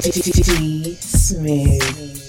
D Smooth. D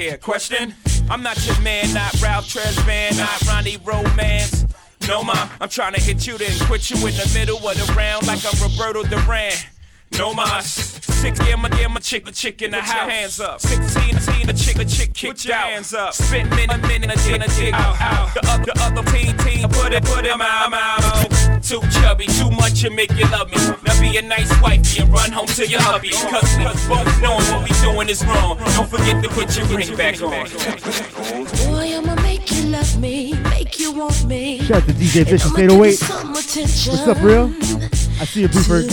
here. Question? I'm not your man, not Ralph Tresvant, not Ronnie Romance. No, ma, I'm trying to hit you, then quit you in the middle of the round like I'm Roberto Duran. No mas. Six, yeah, my, yeah, my chick, the chick in the house. hands up. 16, 16, the chick, the chick kicked your out. hands up. Spit minute, a minute, a dig, a dig out, out. The other, the other team, team, put it, put him out, out. Too chubby, too much to make you love me. Now be a nice wifey and run home to your hubby. Cause we both knowing what we doing is wrong. Don't forget to put your ring back on. Boy, I'ma make you love me, make you want me. Shout out to DJ Vicious And I'ma give 808. What's up, real? I see you, Bluebird.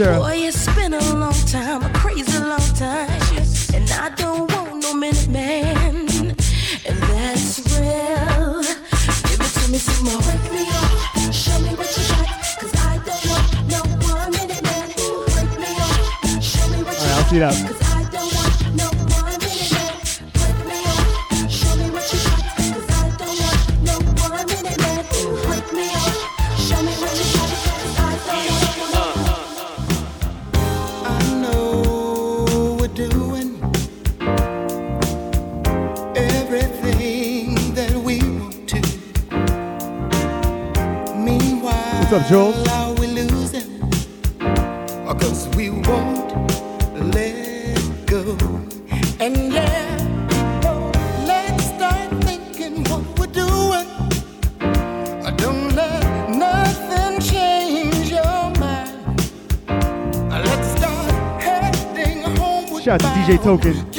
Sarah. Boy, it's been a long time, a crazy long time. And I don't want no minute man. And that's real. Give it to me some more. Wake me up, show me what you got. Cause I don't want no one minute man. Wake me up, show me what you got. Alright, I'll see you Jules? are we losing? Because we won't let go. And yeah, oh, let's start thinking what we're doing. I don't let nothing change your mind. Let's start heading homeward Shout out to DJ Token.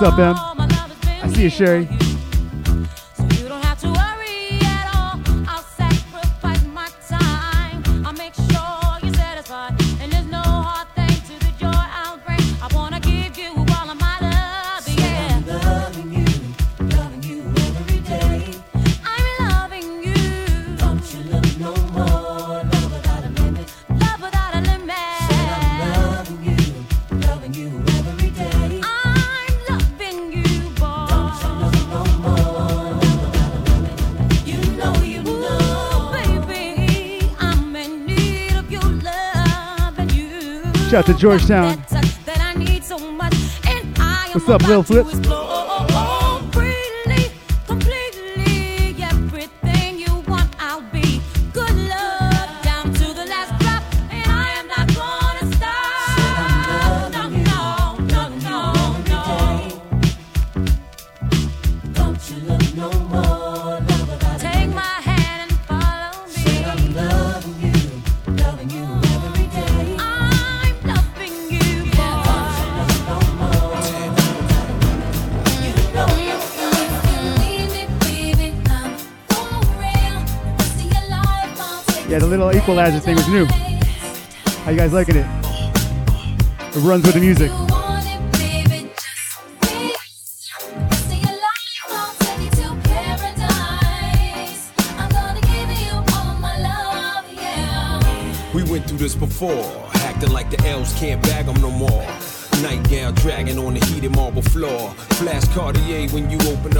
What's up, Em? I see you, Sherry. I am What's up, Lil Flip? Equalizer thing was new. How you guys liking it? It runs with the music. We went through this before, acting like the elves can't bag 'em no more. Nightgown dragging on the heated marble floor. Flash Cartier when you open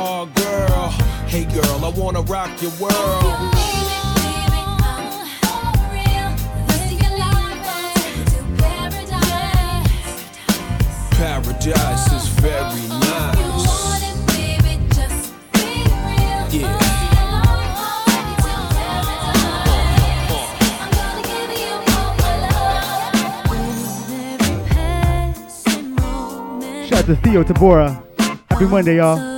Oh, girl. Hey, girl, I wanna rock your world. Paradise is very nice. Yeah. Shout out to Theo Tabora. Happy Monday, y'all.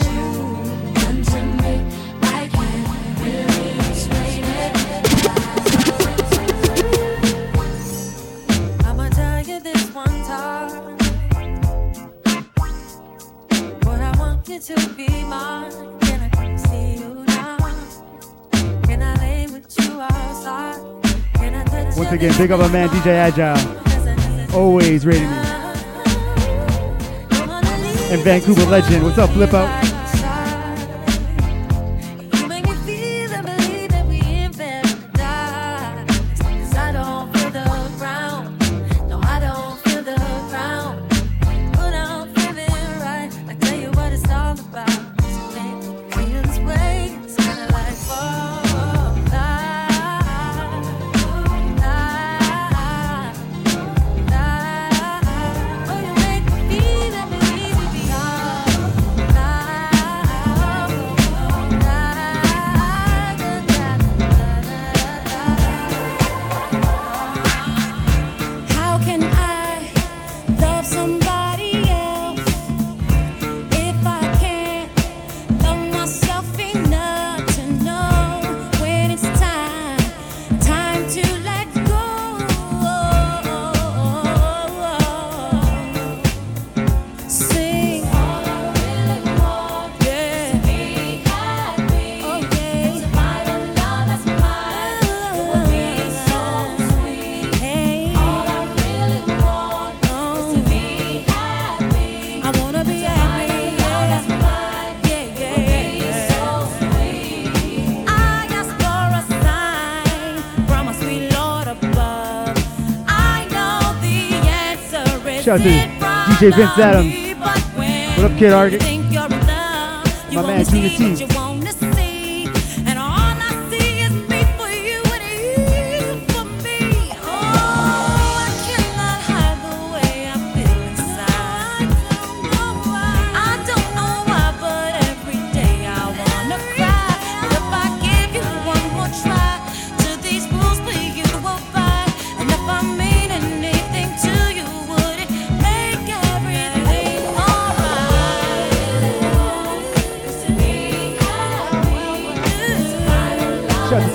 again, big up our man, DJ Agile. Always rating me. And Vancouver legend. What's up, Flip Out? DJ Vince Adams. What up, Kid Argent? My man, Junior T.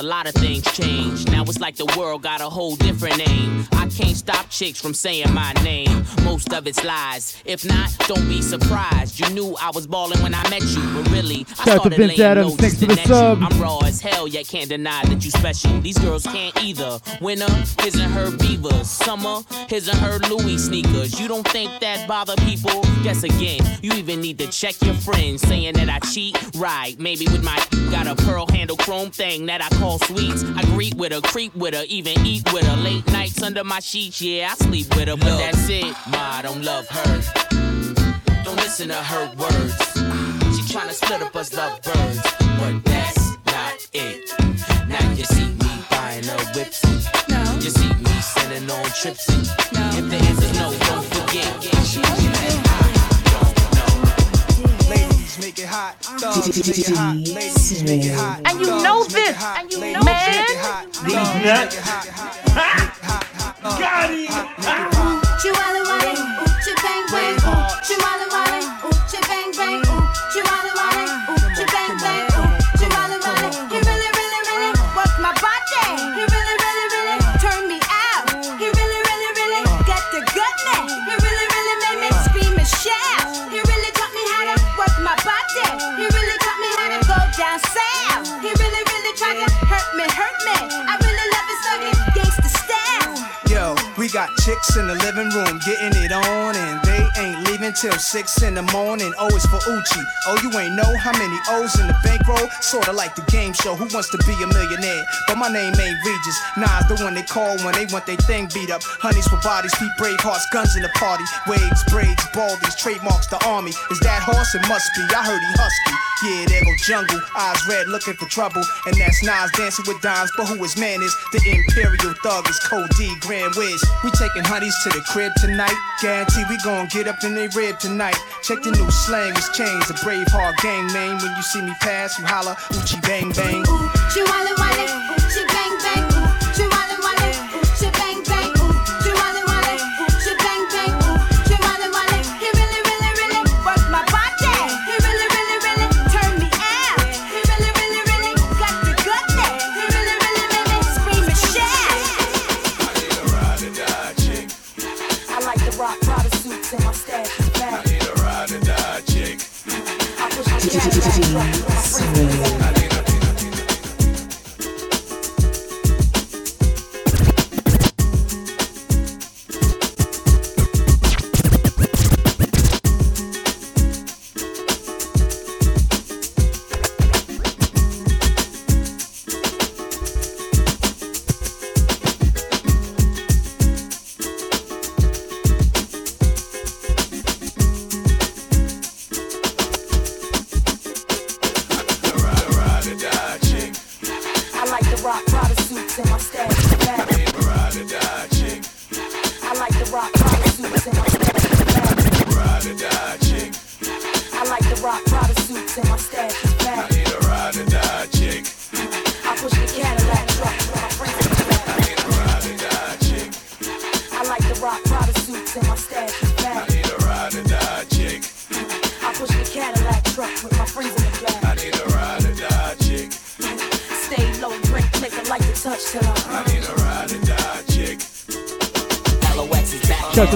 a lot of things changed. Now it's like the world got a whole different name. I can't stop chicks from saying my name. Most of it's lies. If not, don't be surprised. You knew I was balling when I met you, but really, I Shout out to started laying Adams. just for the sub. I'm raw as hell, yet can't deny that you special. These girls can't either. Winter, his and her beavers. Summer, his and her Louis sneakers. You don't think that bother people? Guess again, you even need to check your friends saying that I cheat. Right, maybe with my a pearl handle chrome thing that I call sweets. I greet with her, creep with her, even eat with her. Late nights under my sheets, yeah, I sleep with her, but that's it. Ma, I don't love her. Don't listen to her words. She tryna split up us lovebirds, but that's not it. Now you see me buying her whips. No. You see me sending on trips. No. If the answer's no, don't forget. It hot. Uh-huh. Thugs, make it hot. Ladies, make it hot. And you know this, and you know make this. it hot. These nuts. Got it. In the living room getting it on, and they ain't leaving till six in the morning. Oh, o is for Oochie. Oh, you ain't know how many O's in the bankroll? Sorta like the game show. Who wants to be a millionaire? But my name ain't Regis. Nas the one they call when they want their thing beat up. Honeys for bodies, feet brave hearts, guns in the party. Waves, braids, baldies, trademarks the army. Is that horse? It must be. I heard he husky. Yeah, there go jungle. Eyes red, looking for trouble. And that's Nas dancing with dimes. But who his man is? The Imperial Thug is Code D, Grand Wiz. We taking honeys to the crib tonight. Guarantee we gon' get up in their rib tonight. Check the new slang, it's chains. A brave hard gang name. When you see me pass, you holla, Oochie bang bang. Ooh, She wale wale, Cadillac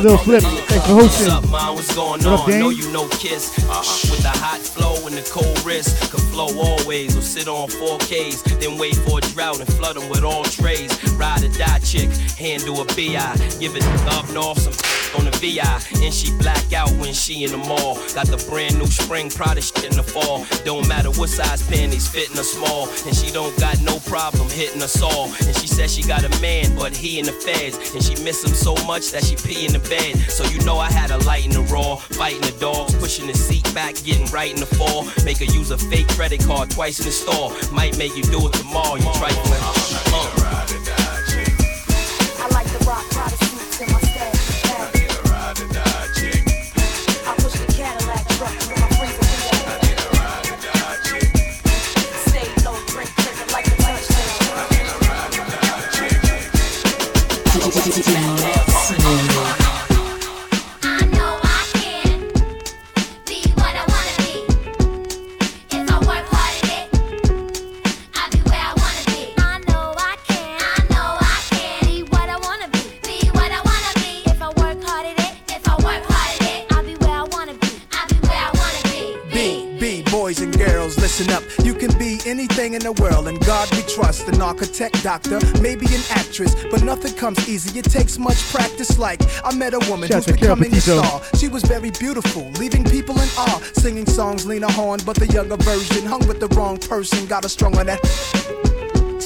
Lil Flip. Thanks for hosting. What's up, man? What's going What up, on? know you know Kiss. Uh, with the hot flow and the cold wrist. Could flow always or sit on 4Ks. Then wait for a drought and flood them with all trays. Ride or die chick, handle a BI. Give it up north some And she black out when she in the mall. Got the brand new spring Prada shit in the fall. Don't matter what size panties fitting her small. And she don't got no problem hitting us all. And she says she got a man, but he in the feds. And she miss him so much that she pee in the bed. So you know I had a light in the raw. Fighting the dogs, pushing the seat back, getting right in the fall. Make her use a fake credit card twice in the store. Might make you do it tomorrow, you trifling. Architect, doctor, maybe an actress, but nothing comes easy. It takes much practice. Like I met a woman Shout who's out to Carol becoming a star. She was very beautiful, leaving people in awe. Singing songs, Lena Horne, but the younger version hung with the wrong person. Got her strung on that.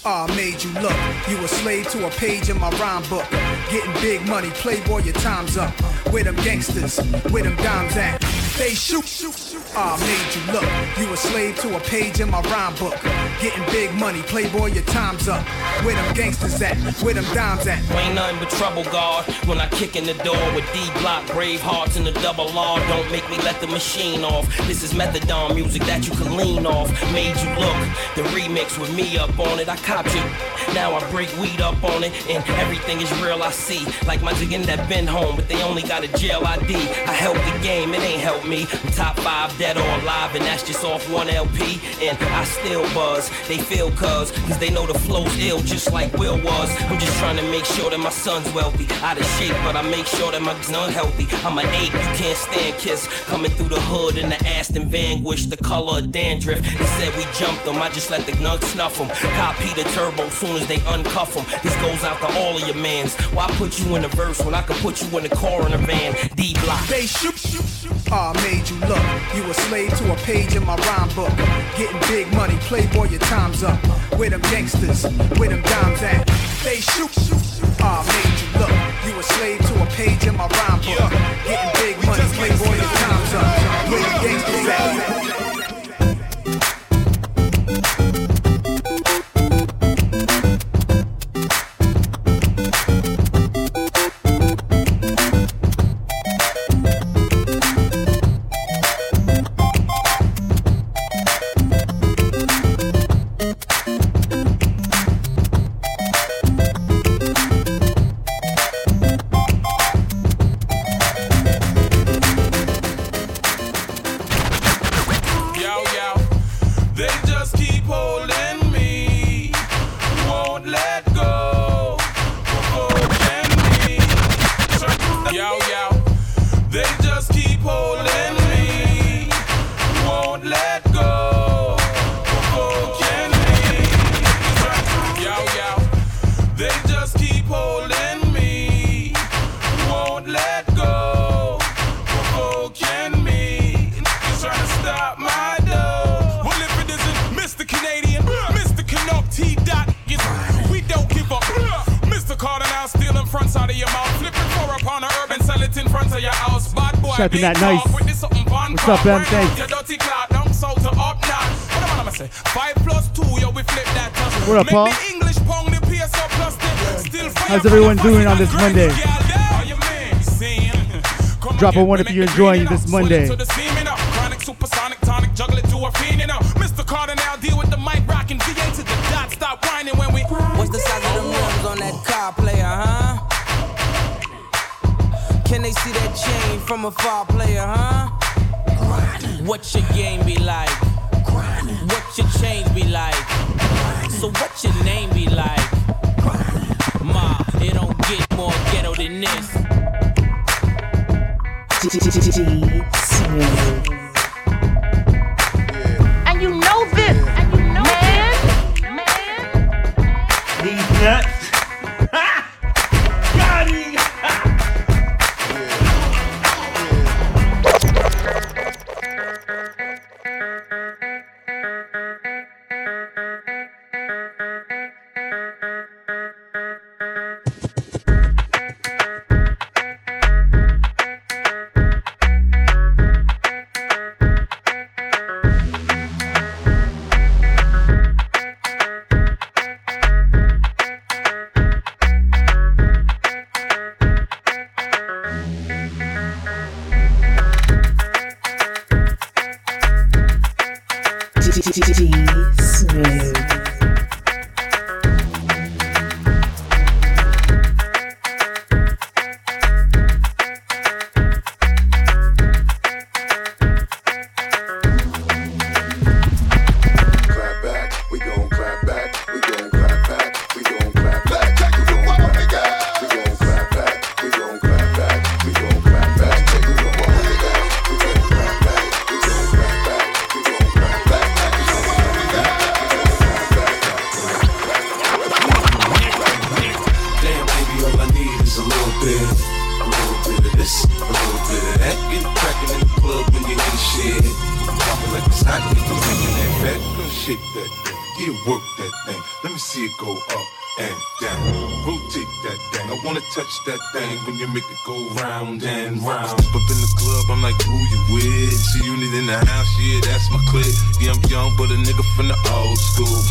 shoot. Ah, made you look. You a slave to a page in my rhyme book. Getting big money, playboy, your time's up. Where them gangsters, where them dimes at? They shoot, Ah, made you look. You a slave to a page in my rhyme book. Getting big money, playboy, your time's up. Where them gangsters at? Where them dimes at? Ain't nothing but trouble, God. When I kick in the door with D block, brave hearts in the double R. Don't make me let the machine off. This is methadone music that you can lean off. Made you look. The remix with me up on it. I copped it. Now I break weed up on it, and everything is real. I see. Like my jig that been home, but they only got a jail ID. I help the game, it ain't helped me. I'm top five dead or alive, and that's just off one LP. And I still buzz. They feel cuz, cause they know the flow's ill, just like Will was. I'm just trying to make sure that my son's wealthy. Out of shape, but I make sure that my son healthy. I'm an ape, you can't stand kiss. Coming through the hood in the Aston Vanquish, the color of dandruff. They said we jumped them, I just let the nugs snuff them. Copy the turbo soon as they uncuff them. This goes out to all of your mans. Why put you in the verse when I could put you in the car in a van? D block. They shoot, shoot, shoot. Ah, made you look. You a slave to a page in my rhyme book. Getting big money, playboy, your time's up. Where them gangsters, where them dimes at? They shoot, shoot. Ah, made you look. You a slave to a page in my rhyme book. Getting big money, playboy, your time's up. Up north. What am I gonna say? Five plus two, yo, we flip that. toss. What up, Make Paul? the English pound the PSO plus the still How's everyone doing on this Monday? grinding gal there. You man, seeing? Come Drop a one if you're enjoying this you. Monday. To the semen, Chronic, supersonic, tonic, juggle it to a fiend, you know. Mr. Carter now deal with the mic rocking VA to the dot. Stop whining when we. What's the size of the rims on that car player, huh? Can they see that chain from a far player, huh? What your game be like? What your change be like? So what your name be like? Ma, it don't get more ghetto than this.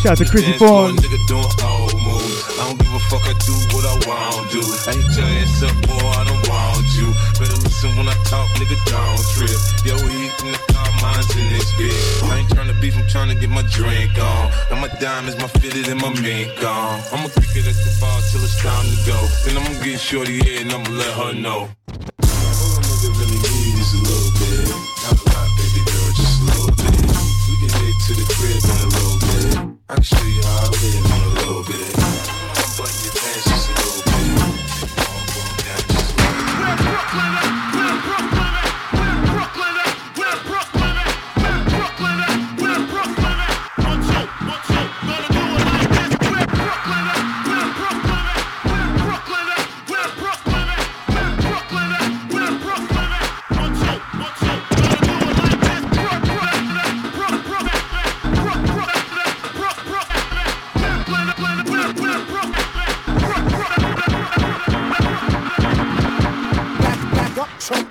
Shout out to Chrissy Fawn. Nigga doing old moves. I don't give a fuck, I do what I want to. I hit your ass up, boy, I don't want you. Better listen when I talk, nigga, don't trip. Yo, heat in the car, mine's in this bitch. I ain't tryna beef, I'm tryna get my drink on. And my diamonds, my fitted, and my mink on. I'ma kick it at the bar till it's time to go. Then I'ma get shorty here and I'ma let her know.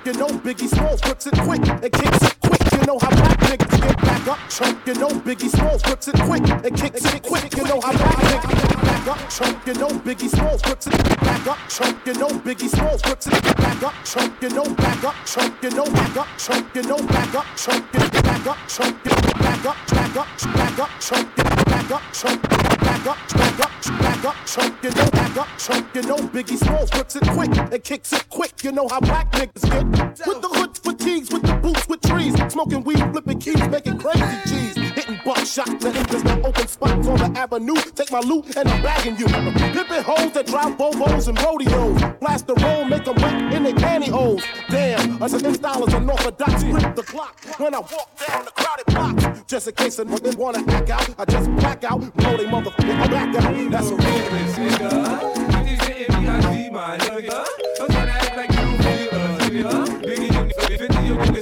You know Biggie Smalls grips it quick and kicks it quick. You know how black niggas get back up, chump. You know Biggie Smalls grips it quick and kicks it quick. You know how black niggas back up, chump. You know Biggie Smalls grips it back up, chump. You know Biggie Smalls grips it back up, chump. You know back up, chump. You know back up, chump. You know back up, chump. You know back up, chump. Back up, back up, back up, chump. Back up, chump. Back up, back up, back up, chump. You know back up, chump. You know Biggie Smalls grips it quick and kicks it quick. You know how black niggas get with the hood fatigues, with the boots, with trees, smoking weed, flipping keys, making crazy G's, hitting buckshot to niggas that open spots on the avenue. Take my loot and I'm bagging you. Pimping hoes that drive Volvos and rodeos, blast the roll, make them wet in their pantyhose. Damn, us against dollars unorthodox, grip the clock when I walk down the crowded block. Just in case a nigga wanna act out, I just black out, blow they motherfucker back out. That's a real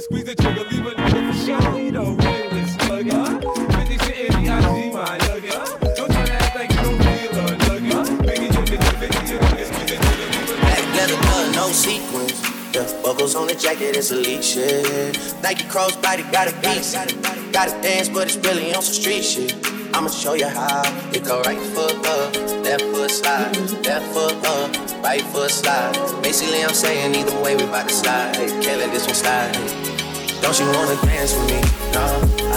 Squeeze the trigger, leave a nigga for show. You know, 50 cent in the IG, my nigga. Don't try to act like you don't feel a nigga. Biggie, you nigga, 50, you nigga, the trigger, leave a nigga. Leather gun, no sequins. The buckles on the jacket, it's elite shit. Nike crossbody got a piece. Gotta dance, but it's really on some street shit. I'ma show you how. It go right foot up, left foot slide, left foot up, right foot slide. Basically, I'm saying either way, we bout to slide. Can't let this one slide. Don't you wanna dance with me? No,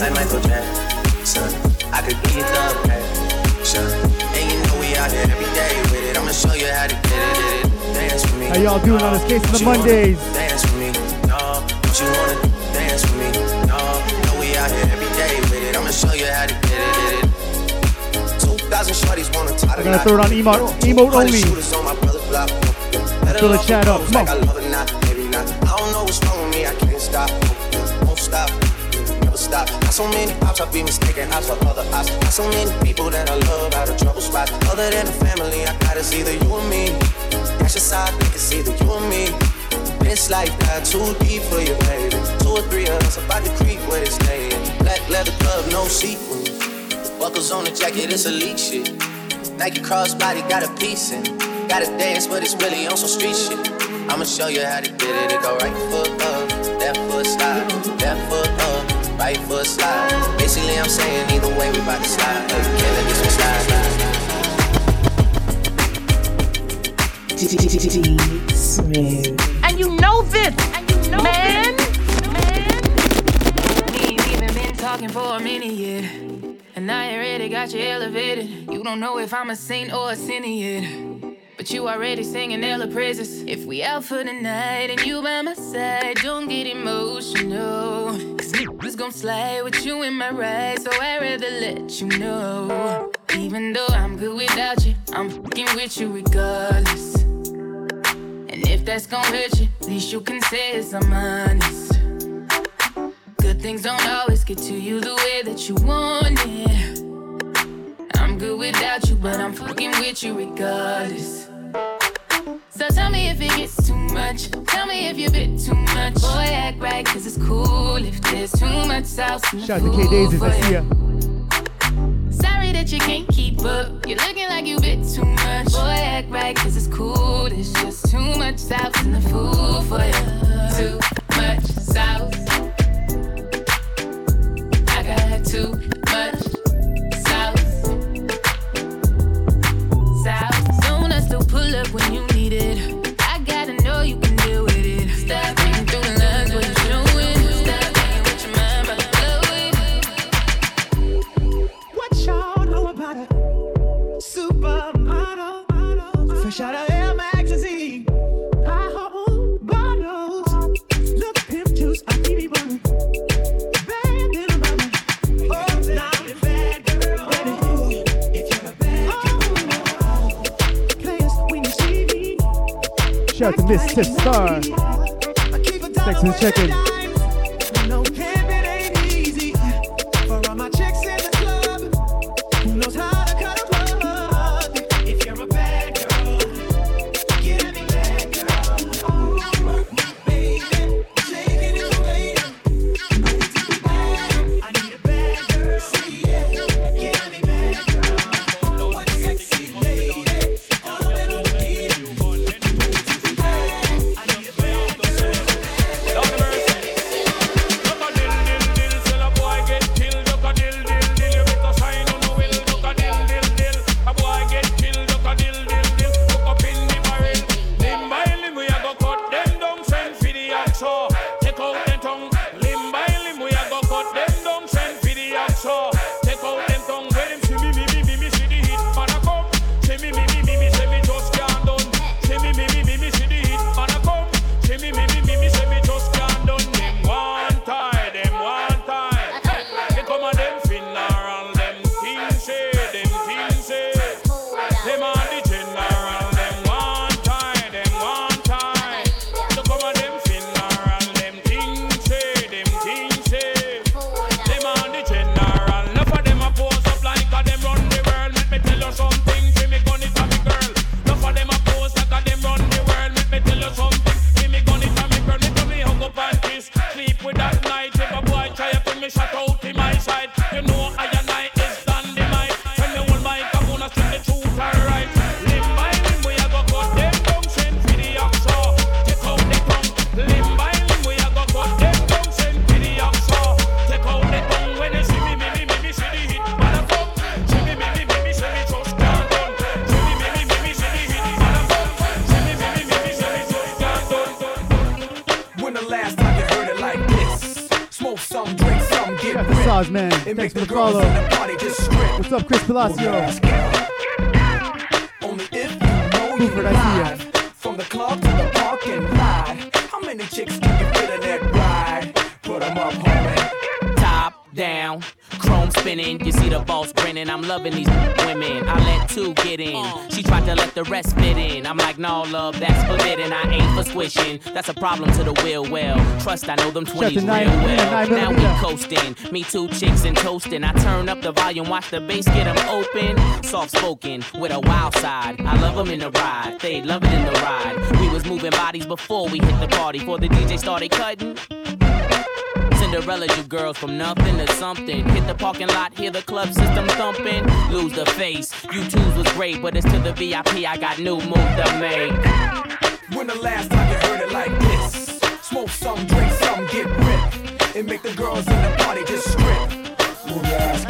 like Michael Jackson. I could give you the passion. And you know we out here every day with it. I'ma show you how to get it. Dance with me. How y'all doing on this case of the Don't you wanna Mondays? Dance with me. No, don't you wanna dance with me? No, know we out here every day with it. I'ma show you how to get it. get it. 2,000 shorties wanna tie the I'm gonna throw it on emote, emote only. shooters on my brother's block. Better Fill the chat up, come on. I love it, not, maybe not. I don't know what's wrong with me, I can't stop. So many ops, I be mistaken ops for other ops. Got so many people that I love out of trouble spots. Other than the family, I got it's either you or me. That's your side, it's either you or me. This life got too deep for you, baby. Two or three of us about to creep where they staying. Black leather glove, no sequins. Buckles on the jacket, it's elite shit. Nike crossbody got a piece in. Gotta dance, but it's really on some street shit. I'ma show you how to get it. It go right foot up, left foot slide, left foot up, right foot slide. Basically, I'm saying either way, we bout to slide. Can't let this one slide. Smooth. And you know this, man. We ain't even been talking for a minute yet. And I already got you elevated. You don't know if I'm a saint or a sinner yet. But you already singing Ella praises. If we out for the night and you by my side, don't get emotional. Cause niggas gon' slide with you in my ride. So I'd rather let you know. Even though I'm good without you, I'm fucking with you regardless. And if that's gon' hurt you, at least you can say it's I'm honest. Good things don't always get to you the way that you want it. I'm good without you, but I'm fucking with you regardless. So tell me if it gets too much. Tell me if you bit too much. Boy, act right, cause it's cool if there's too much sauce Shout out to K Daisies, I see ya. Sorry that you can't keep up. You're looking like you bit too much. Boy, act right, cause it's cool. There's just too much sauce in the food for you. Too much I'm star. That's a problem to the wheel well. Trust I know them 20s real well. Now we coasting. Me two chicks and toasting. I turn up the volume, watch the bass get them open. Soft spoken with a wild side. I love them in the ride. They love it in the ride. We was moving bodies before we hit the party. Before the DJ started cutting. Cinderella, you girls from nothing to something. Hit the parking lot, hear the club system thumping. Lose the face. You twos was great, but it's to the VIP. I got new move to make the last time you heard it like this? Smoke some, drink some, get ripped. And make the girls in the party just strip. Move your ass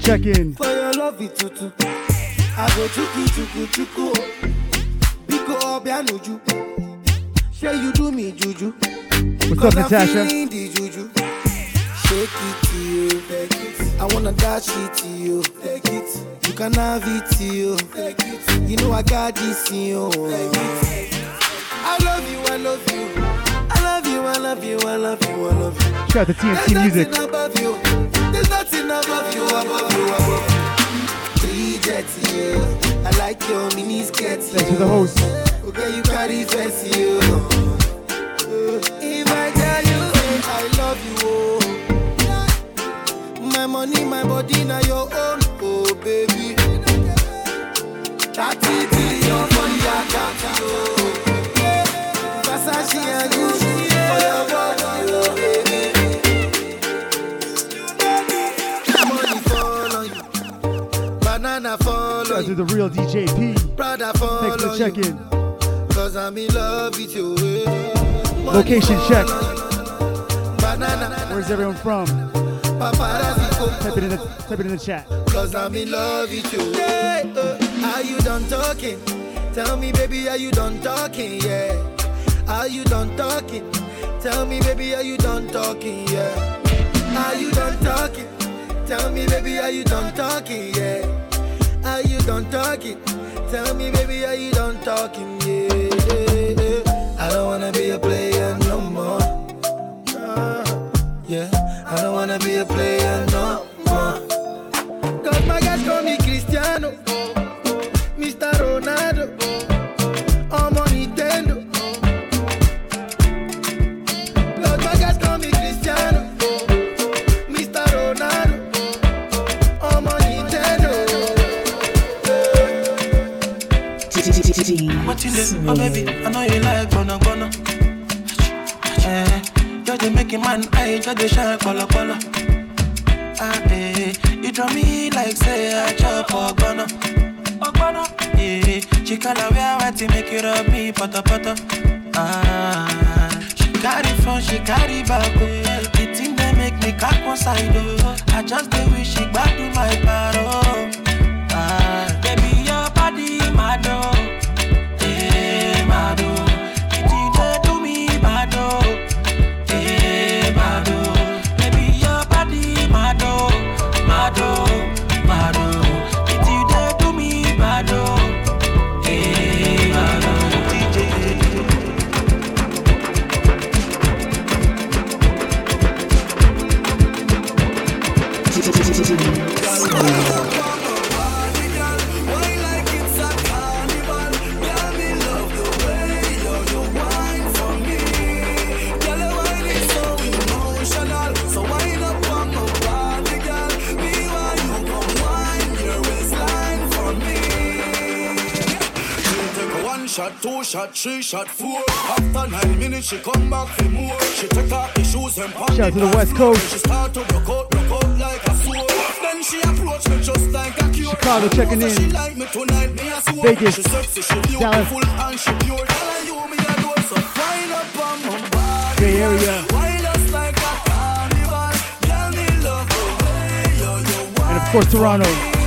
The check-in. For your love tutu. I go chuku chuku chuku. Biko obianuju. Say you do me juju. What's up, Natasha? juju. Shake it to you. Take it. I wanna dash it to you. Take it. You can have it to you. Take it. You know I got this in you. Take it. I love you, I love you. I love you, I love you, I love you, I love you. Shout out to TNT Music. There's nothing above you. There's nothing above you, above you, above you. Three jets, you. I like your mini skirt. Thanks for the host. Okay, you carry dress, you. If I tell you, I love you, oh. My money, my body, now your own, oh baby. 30 billion for the account, oh. Out to the real DJ P. brother Thanks for the check-in. Cause I'm in love with you. Location check. on you, Banana, Where's everyone from? Type it in the type it in the chat. Cause I'm in love with you. Yeah, uh, are you done talking? Tell me, baby, are you done talking? Yeah. Are you done talking? Tell me, baby, are you done talking? Yeah. Are you done talking? Tell me, baby, are you done talking? Yeah. Are you don't talk it? Tell me, baby, are you done talking? Yeah. yeah, yeah. I don't wanna be a player Oh baby, I know you like bono bono. Eh, you're the making man eye, you're the shine color color. Ah eh, you draw me like say I chop ogbono. Ogbono. Eh, she color wear white to make you rub me poto poto. Ah, she carry front, she carry back. Oh. The thing they make me cock one side. Oh. I just dey wish she back to my paro. Two shot, three shot, four. After nine minutes, she come back for more. She take off the shoes and pop Shout to the West Coast. She start to broke out, broke out like a sword. Then she approach me just like a cure. Chicago checking in. She like me tonight, me a swore. Vegas. She sexy, she beautiful and she pure. Tell her you me a do so. Wind up on my body. Bay Area. Wind us like a carnival. Girl, me love the way And of course, Toronto.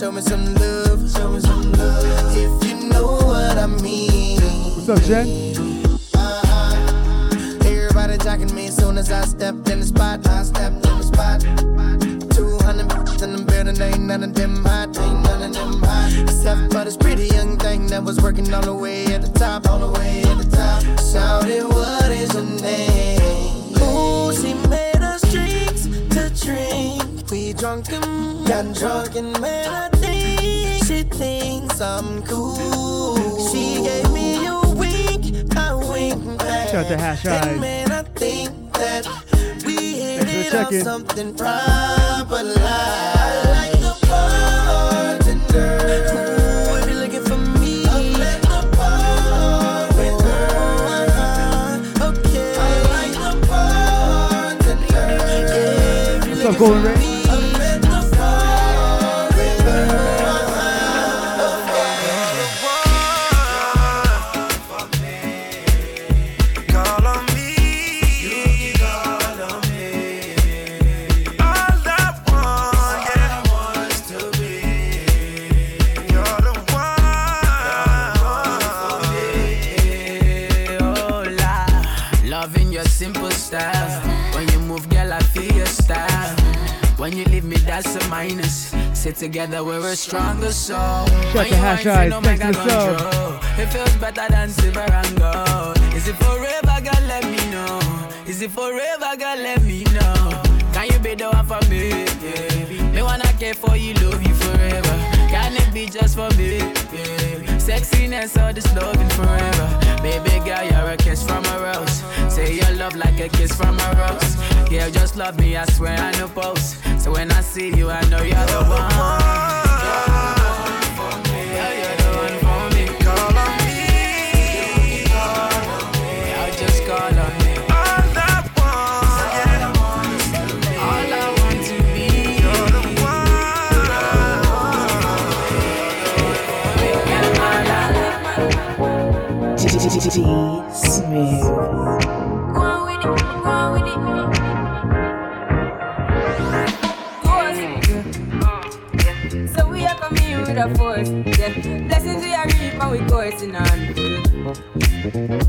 Show me some love. Show me some love. If you know what I mean. What's up, Jen? Uh-huh. Everybody jocking me as soon as I stepped in the spot. I stepped in the spot. 200 in the building, ain't none of them hot, ain't none of them hot. Except for this pretty young thing that was working all the way at the top, all the way at the top. Shouted, what is your name? Drunk and got drunk and man, I think she thinks I'm cool. She gave me a wink, I wink back. Shout out to Hash Eyes. man, I think that we hit Thanks for the it on something proper like. I like the bartender. Ooh, if Sit together, we're a stronger soul. To Hash Eyes. feel Thanks for the It feels better than silver and gold. Is it forever, girl? Let me know. Is it forever, girl? Let me know. Can you be the one for me? Yeah. Me wanna care for you, love you forever. Can it be just for me? Yeah. Sexiness or this loving forever. Baby girl, you're a kiss from a rose. Say your love like a kiss from a rose. Yeah, just love me, I swear I no post. So when I see you, I know you're the one. Force. So we are coming with a force. Yeah. Blessings we are on.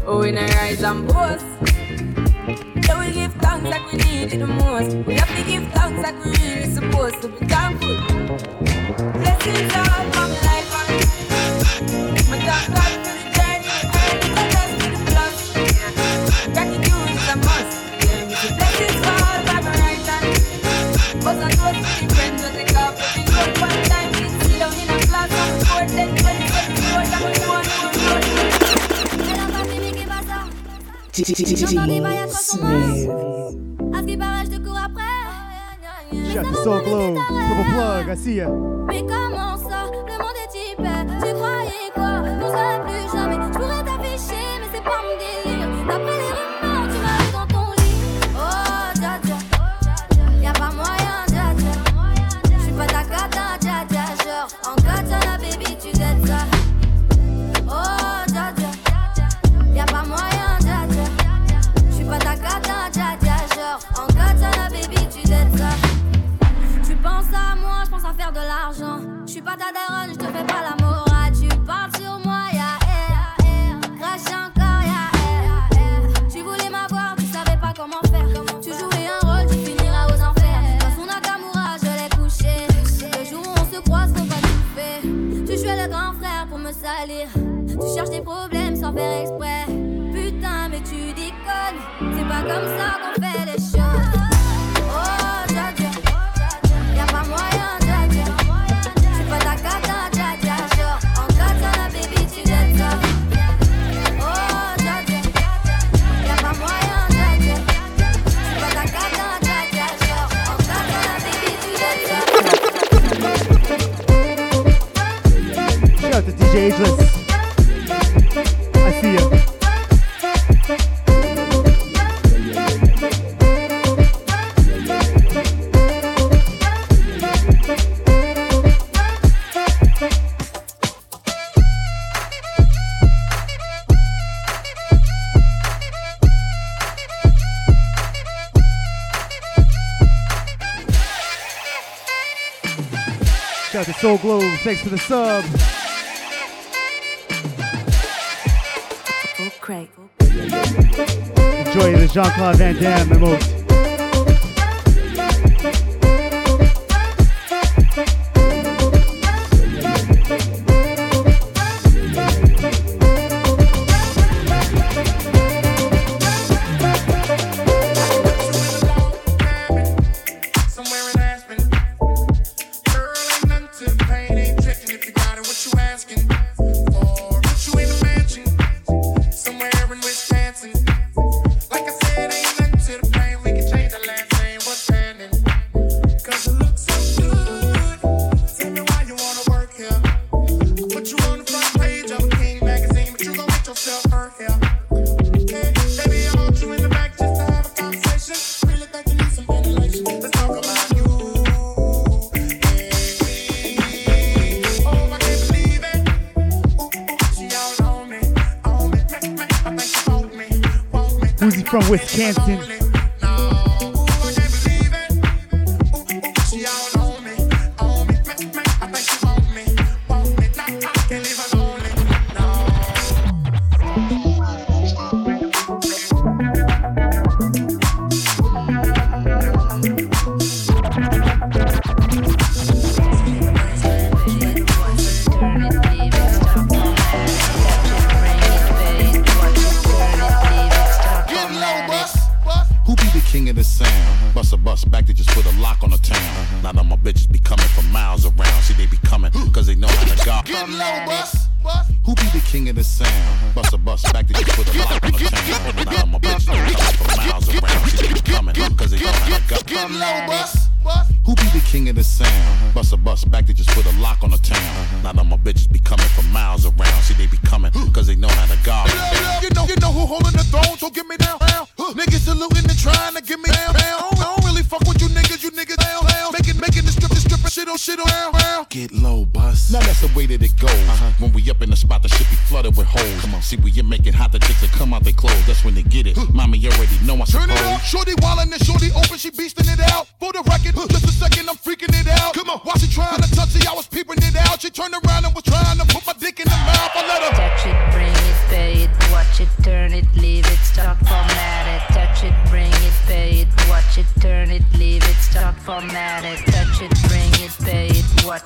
Oh, we not we give thanks like we need it the most. We have to give thanks like we really supposed to be thankful. Blessings all D Smooth. À ce qui paraît, je te cours après. Shout out Soul Glow. Purple Plug. I see ya. Faire. Je suis pas ta daronne, je te fais pas la morale. Tu parles sur moi, ya air. Crash encore, ya air. Tu voulais m'avoir, tu savais pas comment faire. Tu jouais un rôle, tu finiras aux enfers. Dans son Nakamura, je l'ai couché. Le jour où on se croise, faut pas tout. Tu jouais le grand frère pour me salir. Tu cherches des problèmes sans faire exprès. Putain, mais tu déconnes. C'est pas comme ça DJ Ageless. I see you. Shout out to Soul Glow, thanks for the sub. Jean Claude Van Damme and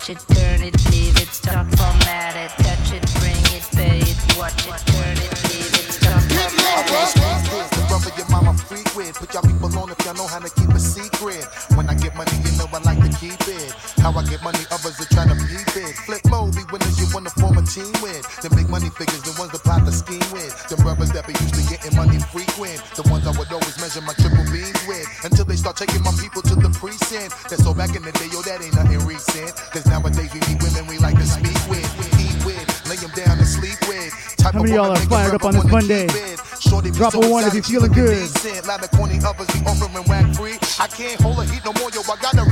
should turn it up on this Monday. Drop a one if you're feeling good. I can't hold a heat no more, yo. I gotta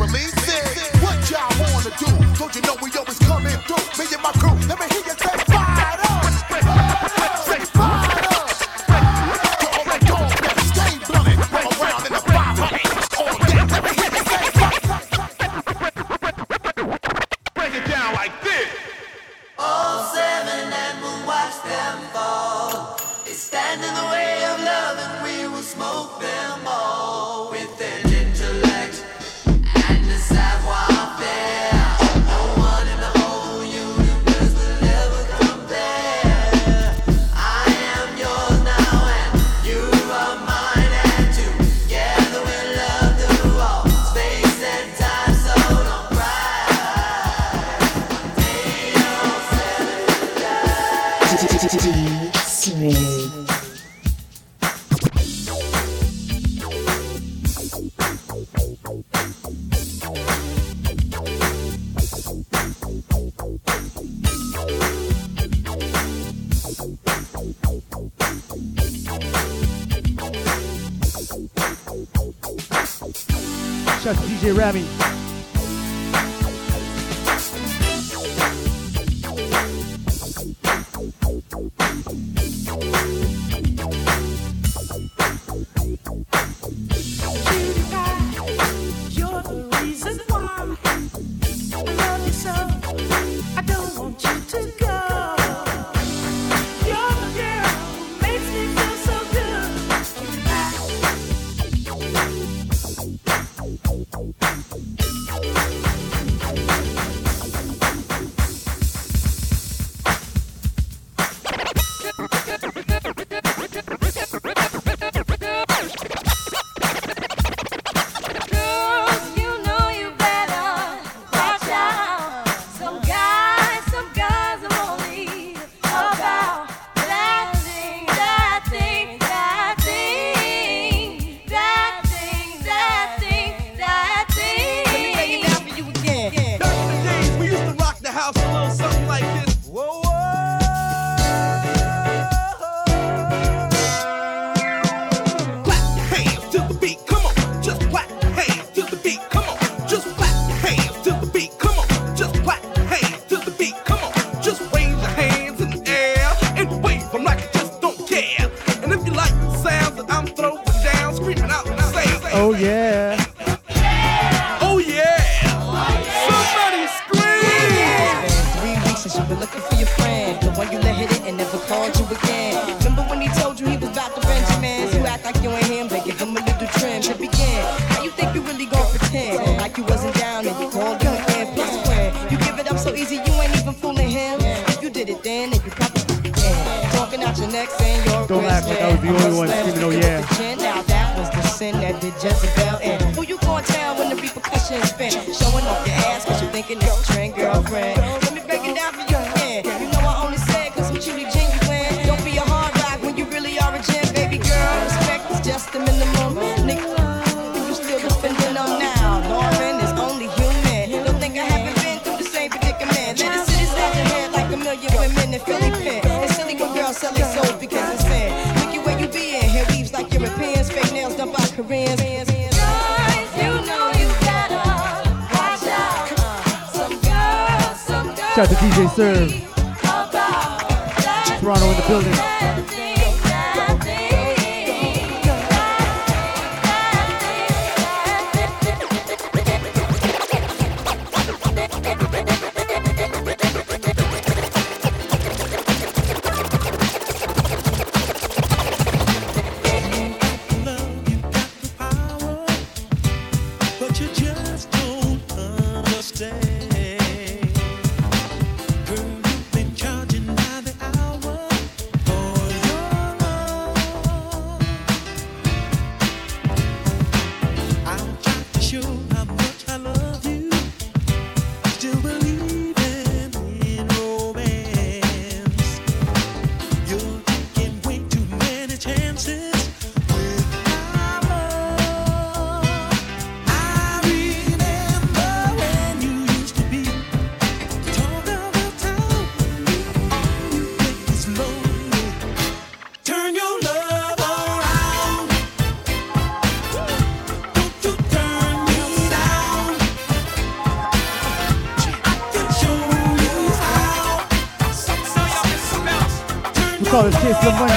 next Don't laugh like I was the only one screaming, oh yeah. Now that was the sin that did Jezebel in. Who you gonna tell when the repercussions? Showing off your ass cause you thinking your trend girlfriend. Let me break it down for you again. You know I only cause I'm truly genuine. Don't be a hard rock when you really are a gem, baby girl. Respect is just minimum. Shout out to DJ Serve. Toronto in the building. Your money.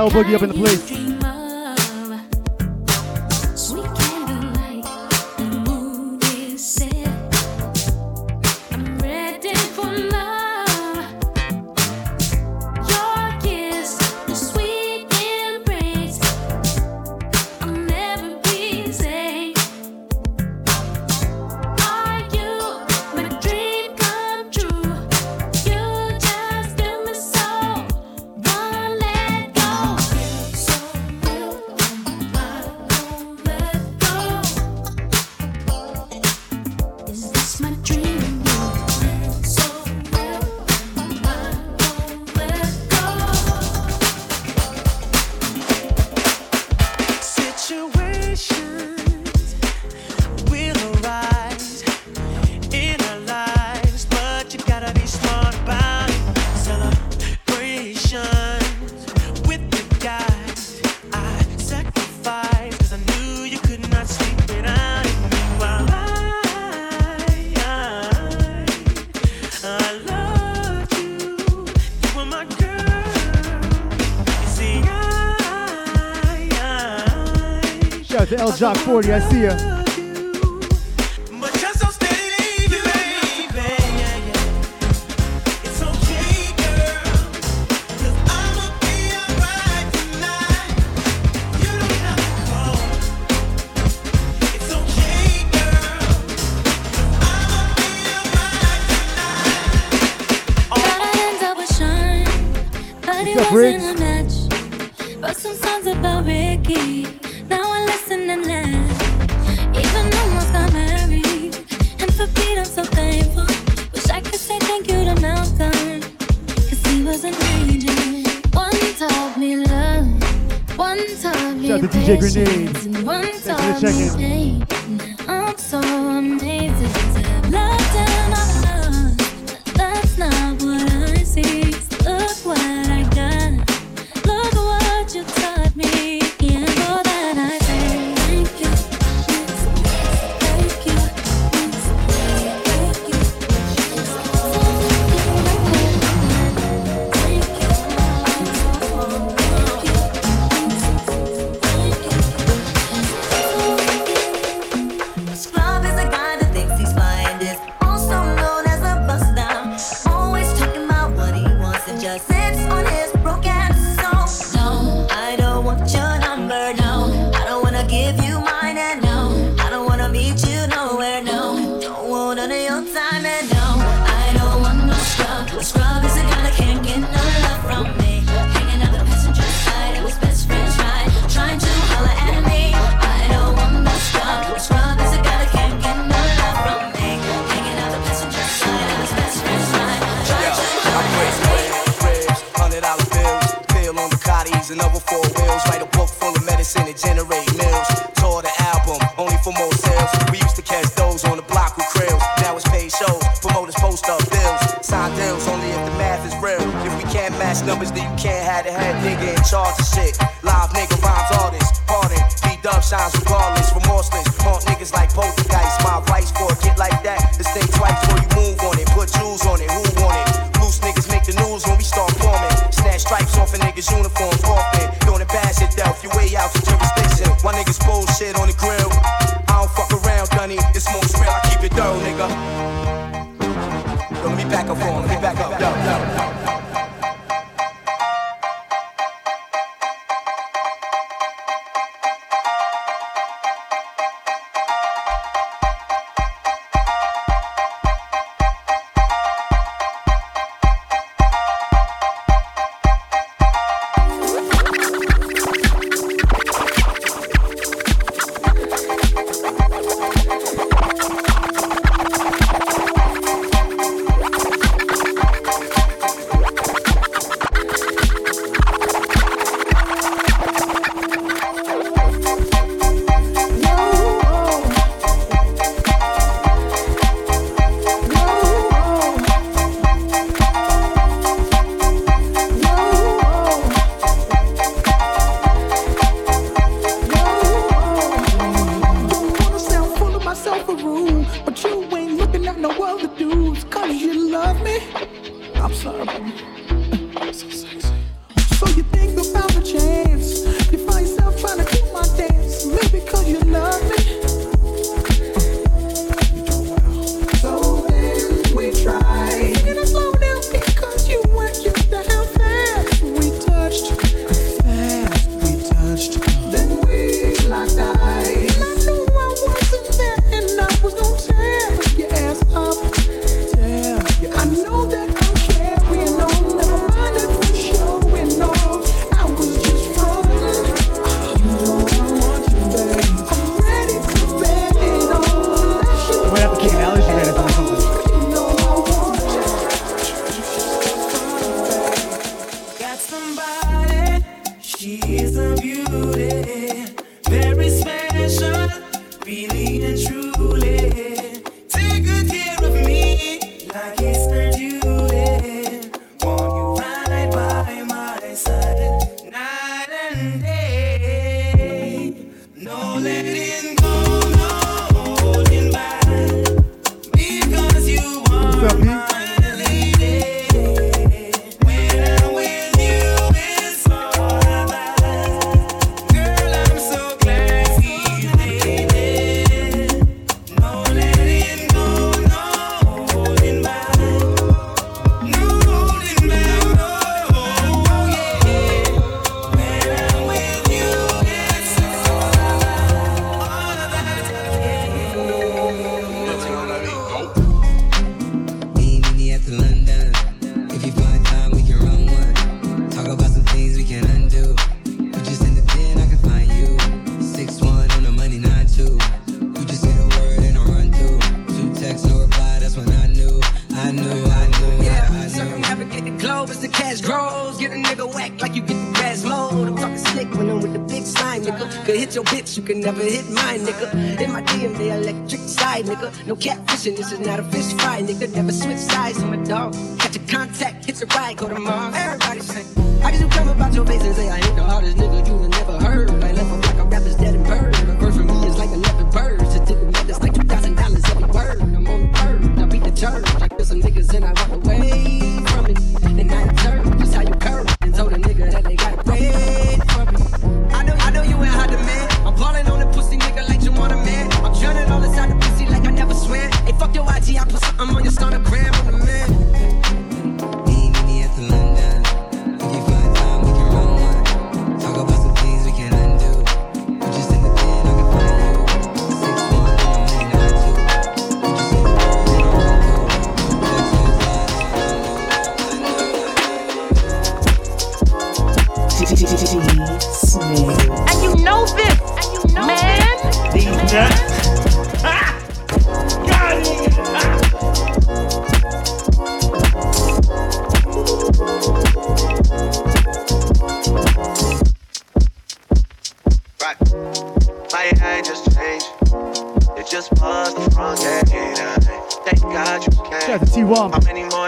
L Boogie up in the place. 40. I see ya.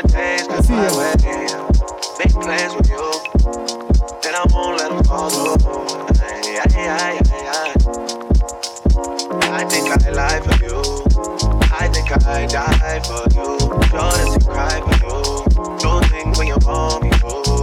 days cause I went you. Make plans with you. Then I won't let them fall through. Ay, ay, ay, I think I lie for you. I think I die for you. Sure as you cry for you. Don't think when you're me through.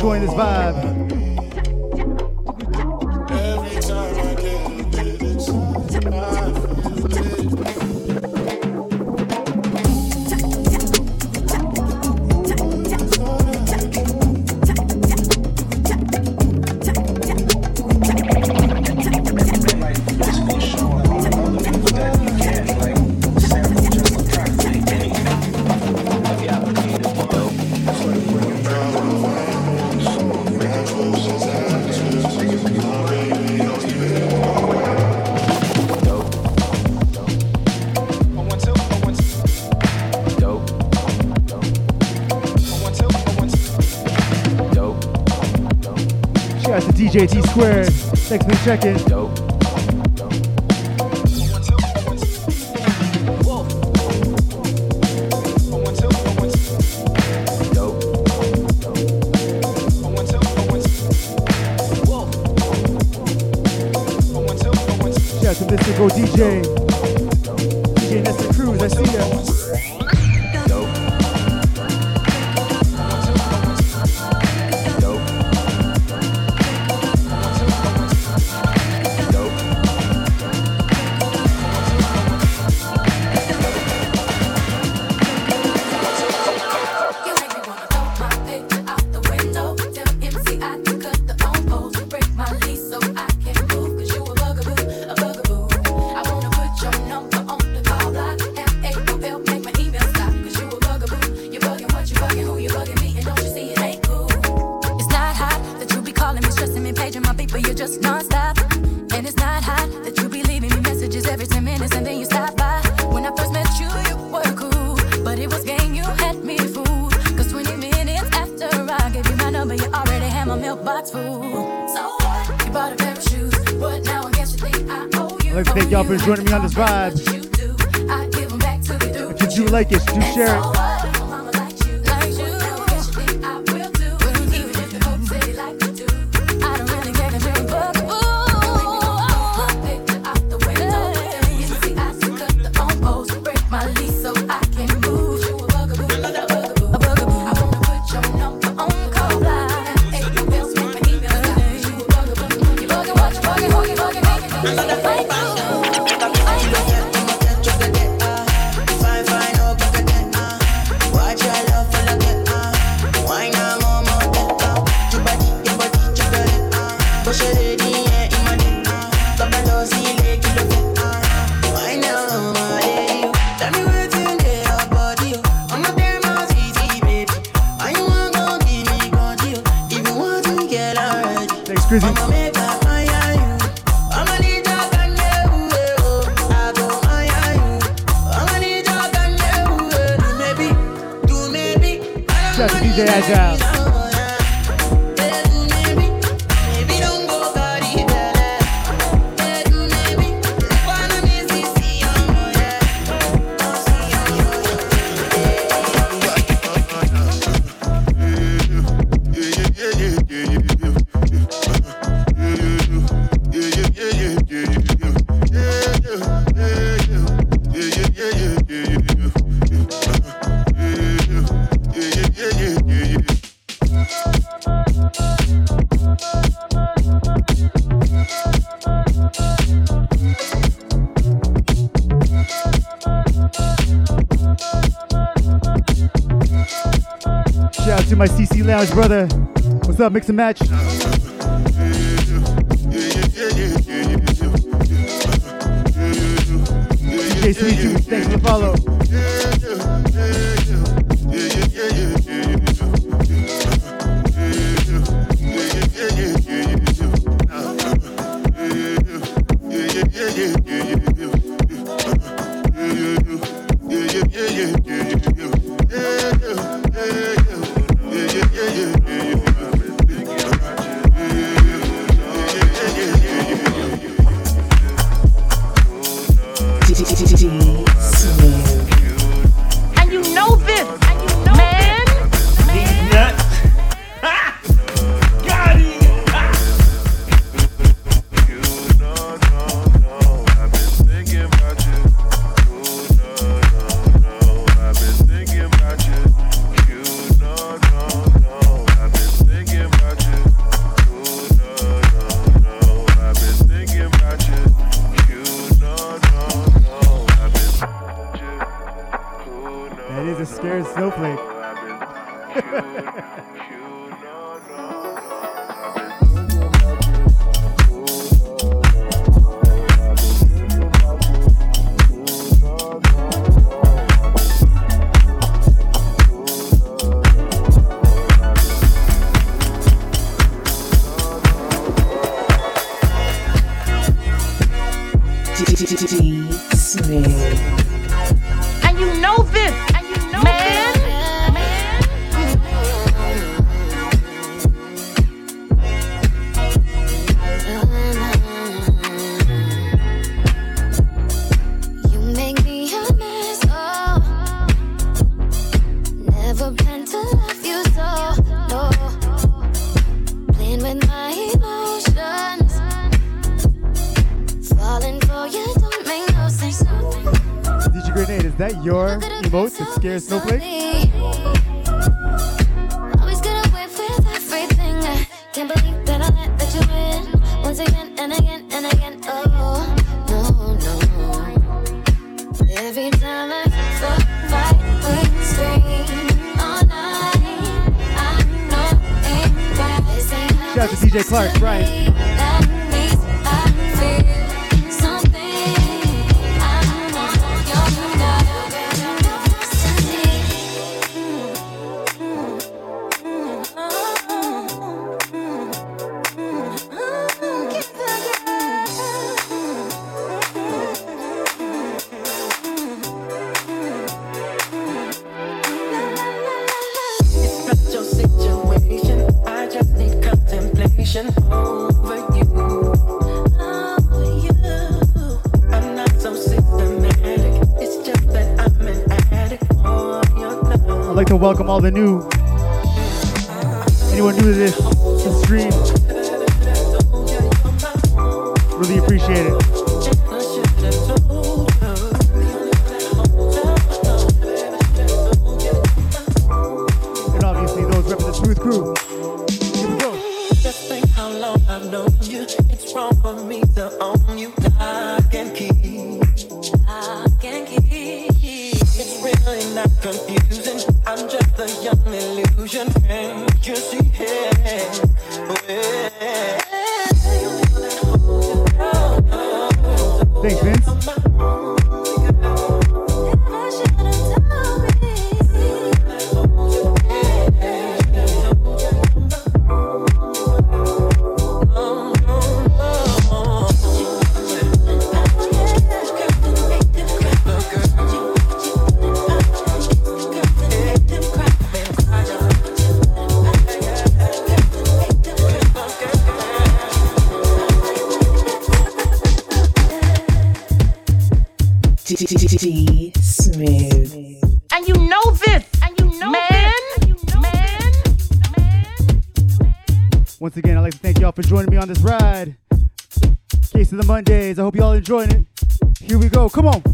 join us by DJ T Squared. Next week, check. Dope. Mystical DJ. Lounge, brother. What's up, mix and match? DJ Sweet Wait, is that your emote that scares Snowflake? Always everything. I can't believe that I let that you. Once again and again and again. Oh, no, no. Every time I Shout out to DJ Clark, Brian. welcome all the new. Anyone new to this, stream, really appreciate it. enjoying it. Here we go. Come on.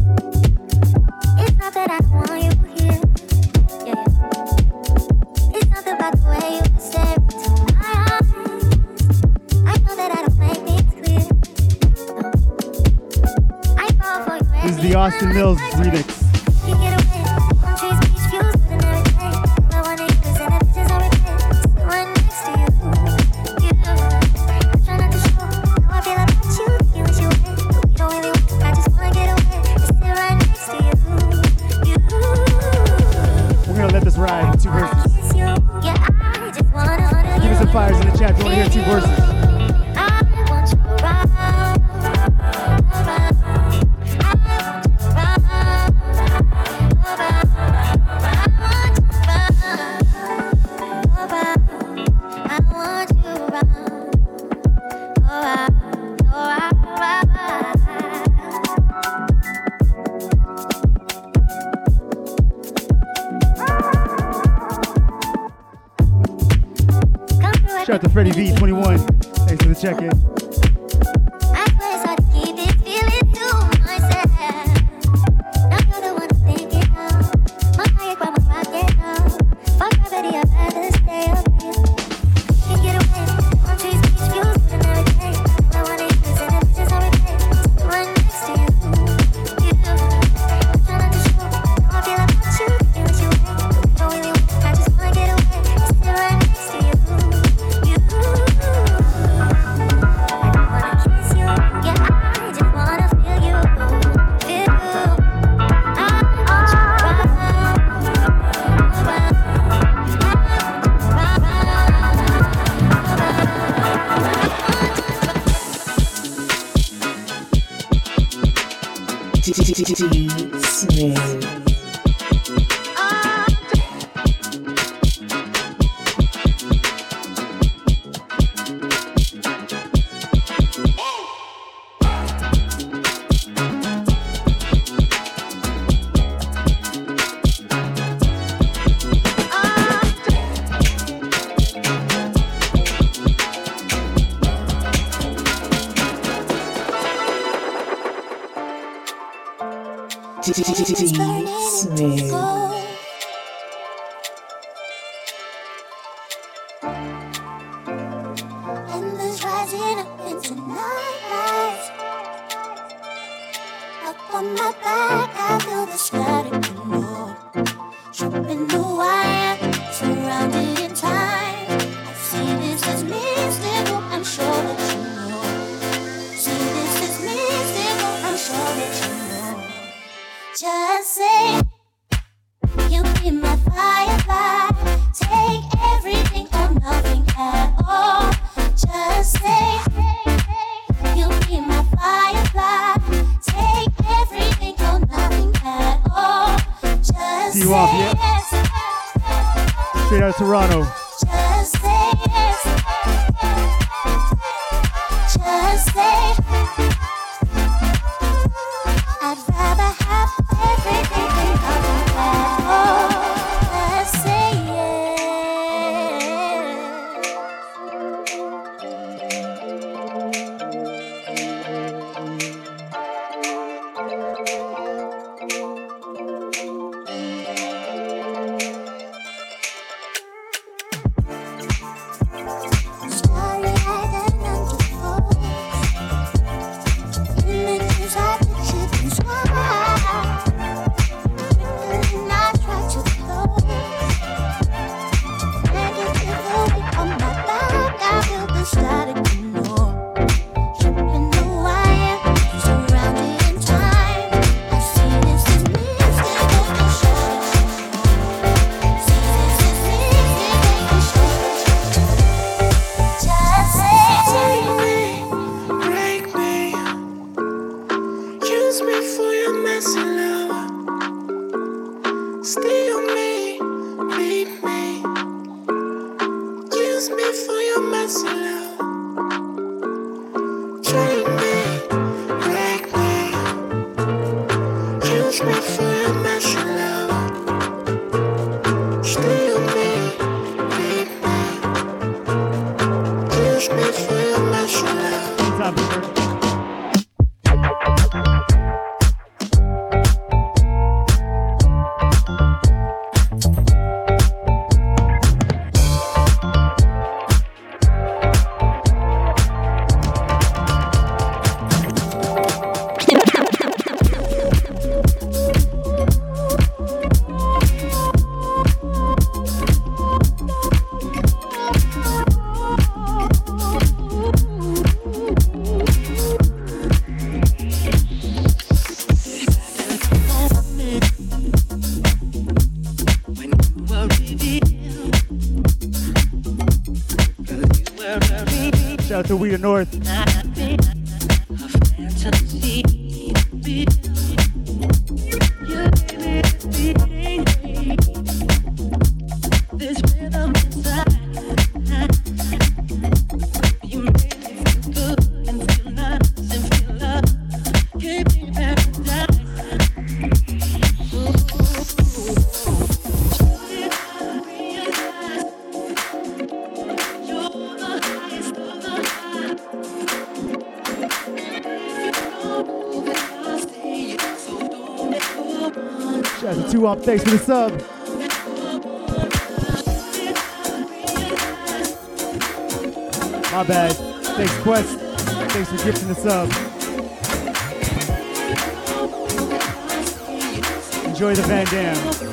North. Thanks for the sub. My bad. Thanks, Quest. Thanks for gifting the sub. Enjoy the Van Dam.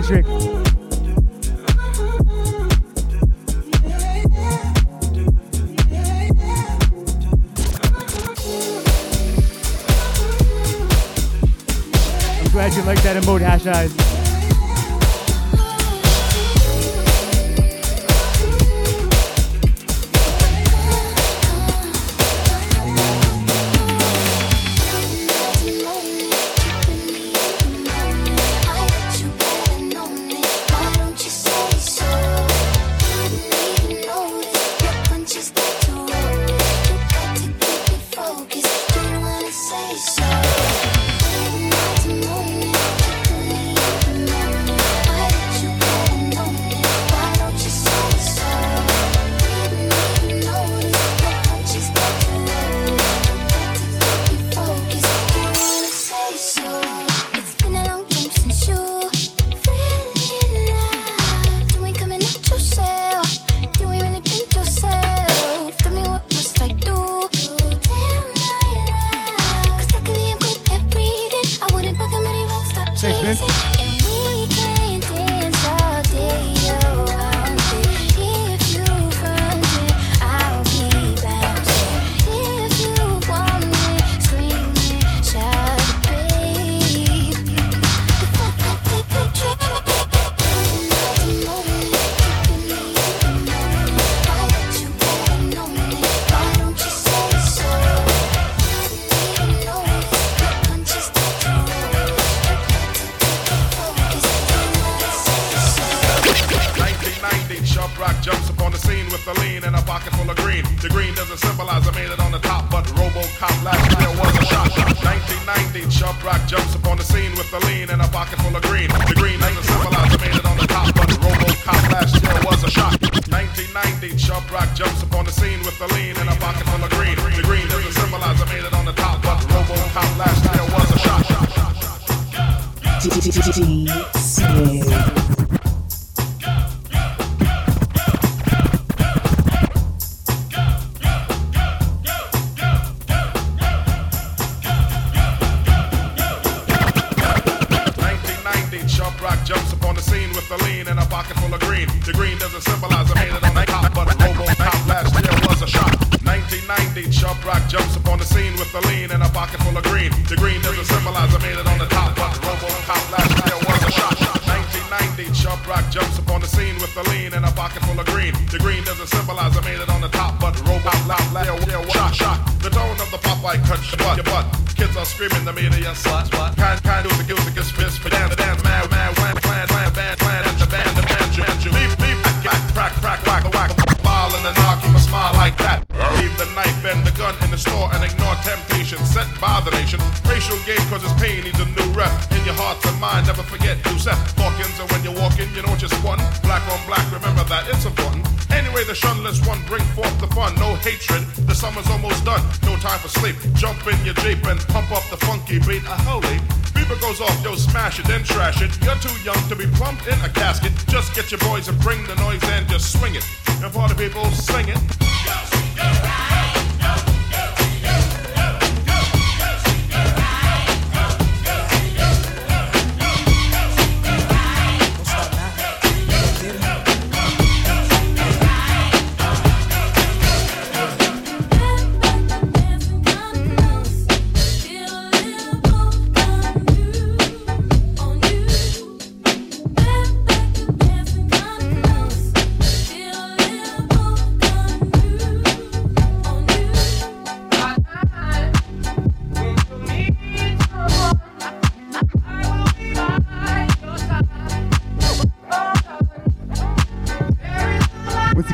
Kendrick. I'm glad you like that emote hash eyes.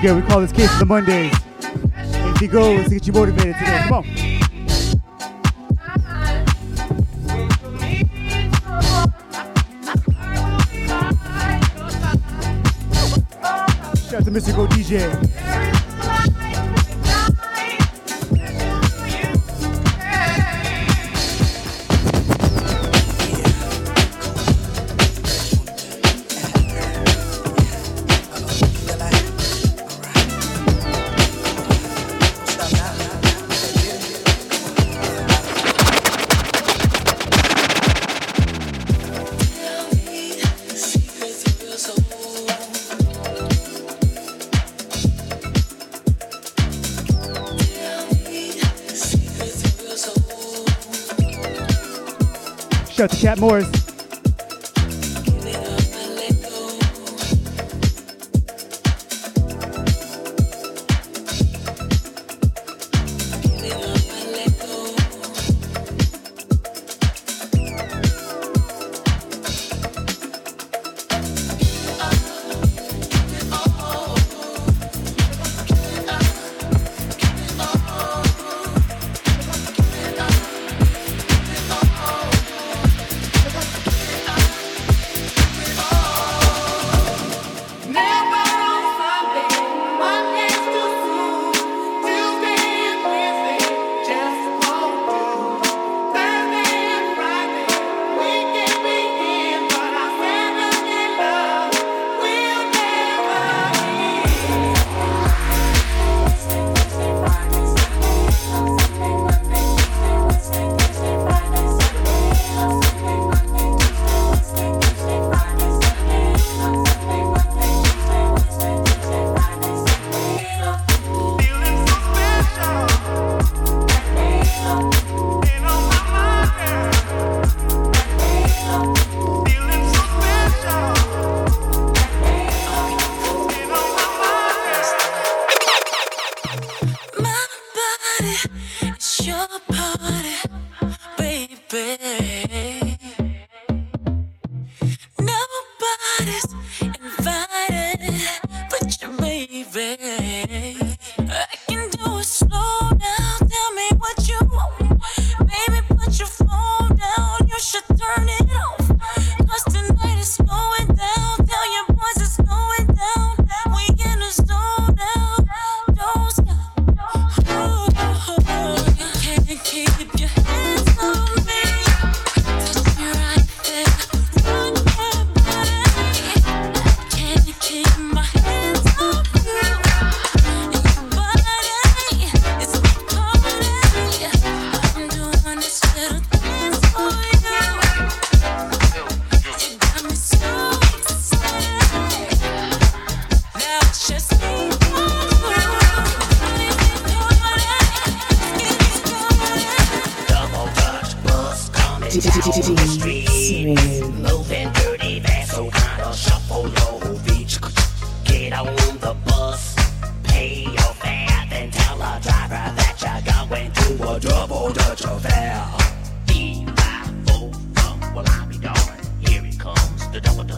good. We call this Case the Mondays. If he goes to get you motivated today, come on. Shout out to Go DJ. Pat Morris.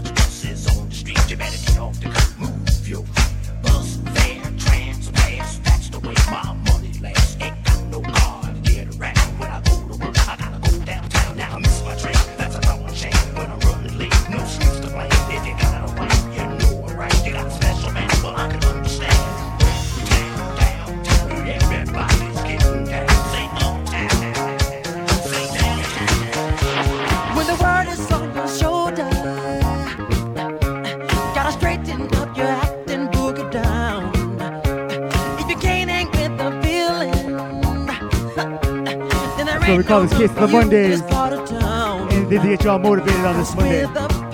Buses on the street. You better get off the curb, move your feet. Bus, van, trans, pass. That's the way Kiss the Mondays. And did get y'all motivated on this Monday.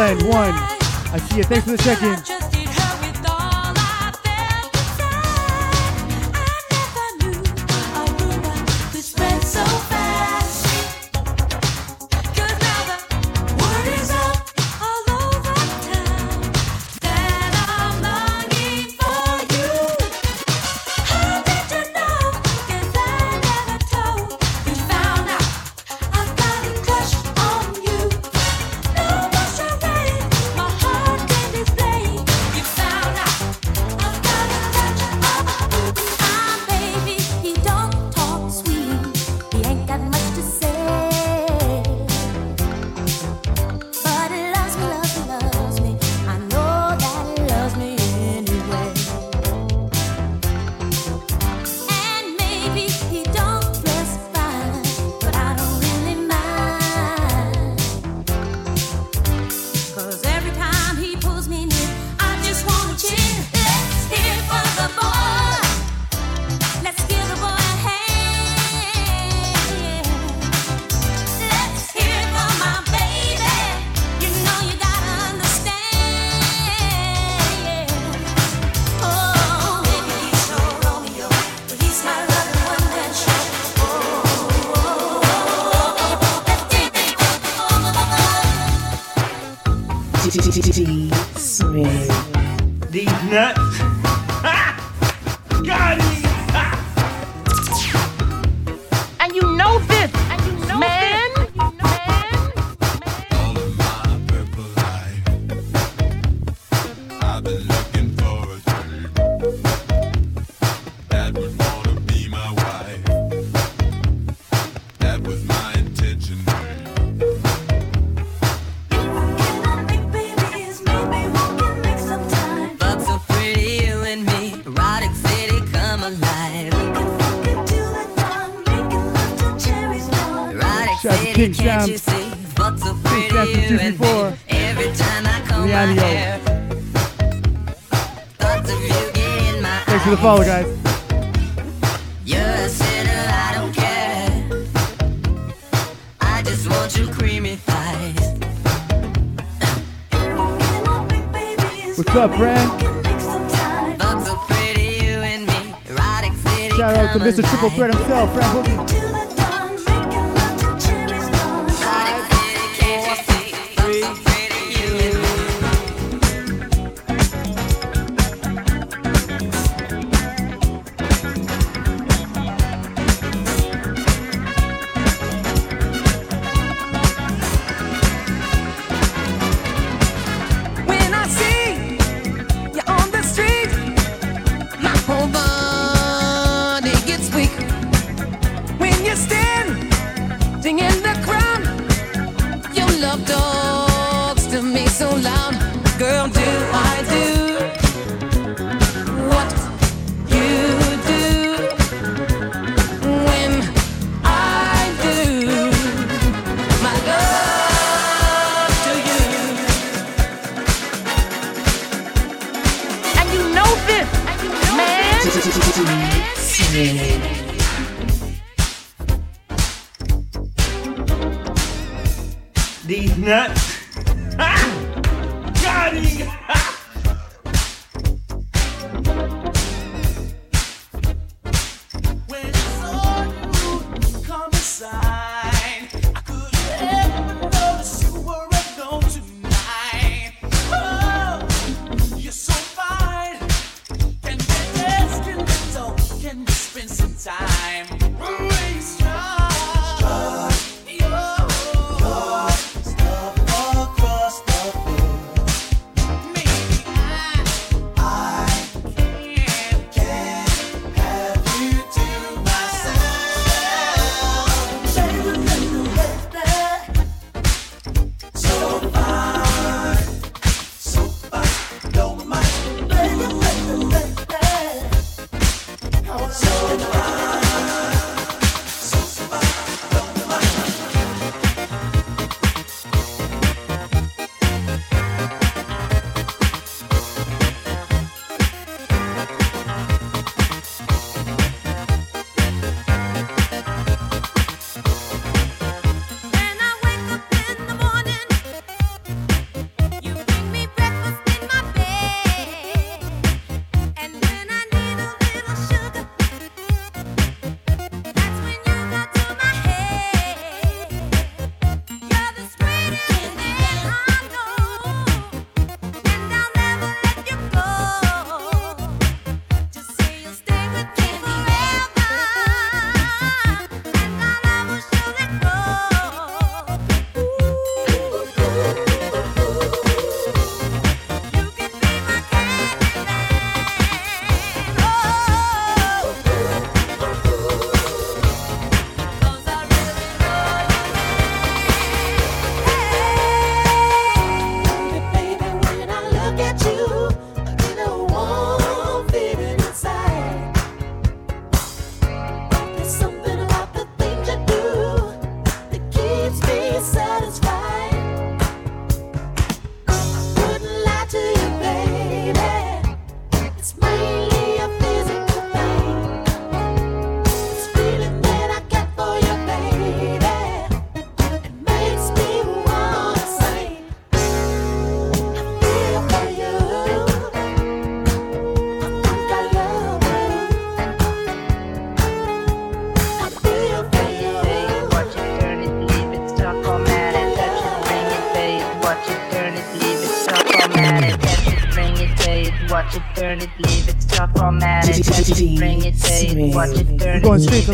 Glenn, one. I see you. Thanks for the check in.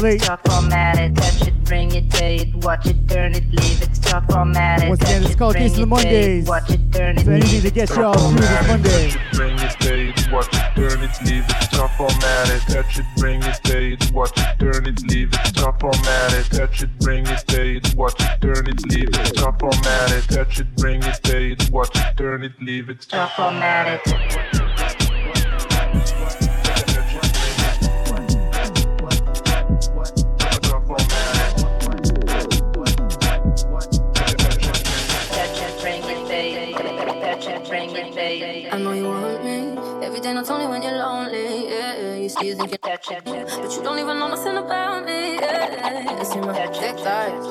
late. Once again, it's called Case of the Mondays. Watch it, turn it, leave it. to get y'all through this Monday. Bring it, fade, watch it, turn it, leave it, chop on at it, touch it, bring it, fade, watch it, turn it, leave it, chop on at it, touch it, bring it, fade, watch it, turn it, leave it, chop on at it, touch it, bring it, fade, watch it, turn it, leave it, chop on at it.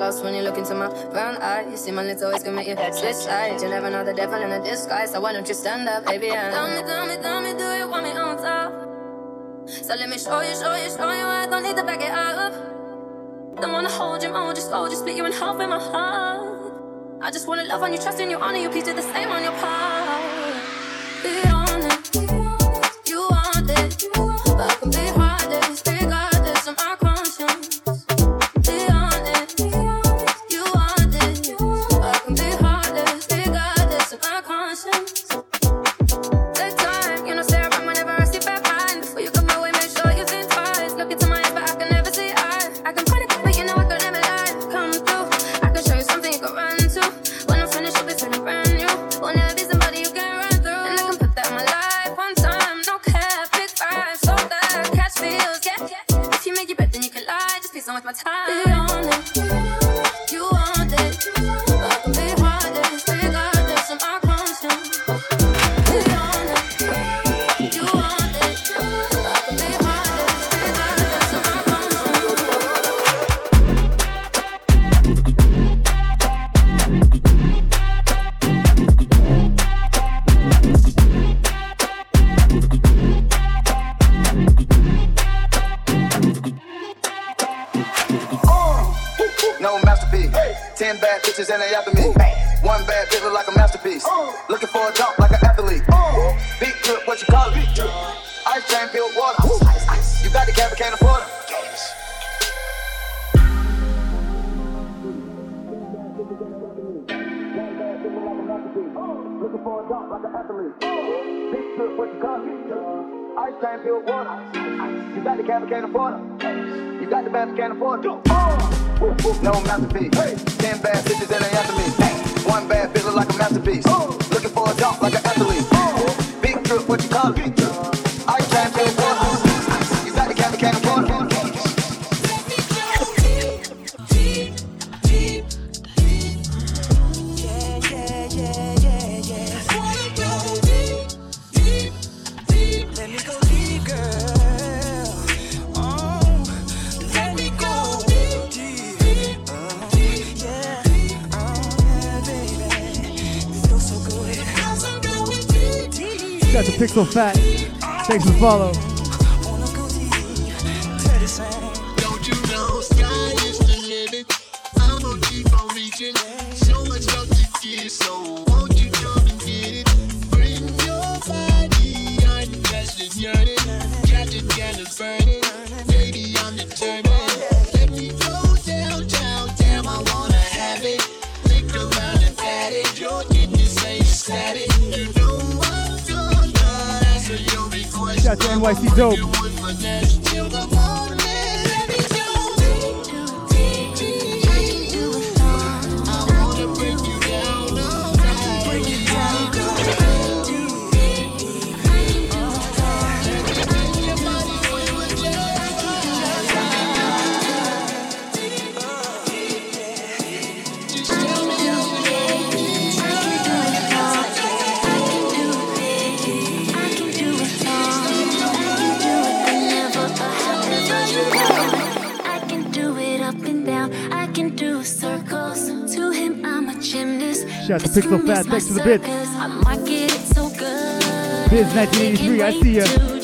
Lost when you look into my brown eyes. You see my lips always make you switch sides. You never know the devil in a disguise, so why don't you stand up, baby? And tell me, tell me, tell me, do you want me on top? So let me show you, show you, show you. I don't need to back it up. Don't wanna hold you more, just go, just split you in half with my heart. I just wanna love on you, trust in you, honor you, please do the same on your part. After me. One bad bitch like a masterpiece. Looking for a jump like an athlete. Big clip, what you call it? Ice chain, filled water. You got the cap, can't afford it. You it? Ice chain, filled water. You got the cap, but can't afford it. You got the but can't afford it. No masterpiece. Ten bad bitches and they after me. One bad bitch look like a masterpiece. Uh. Looking for a jump like an athlete. Uh. Big trip, what you call it? Pixel Fat. Thanks for follow. Shout NYC Dope. Out to Pixel Fat. Thanks for the bits. I market it so good. Biz 1983, I see ya.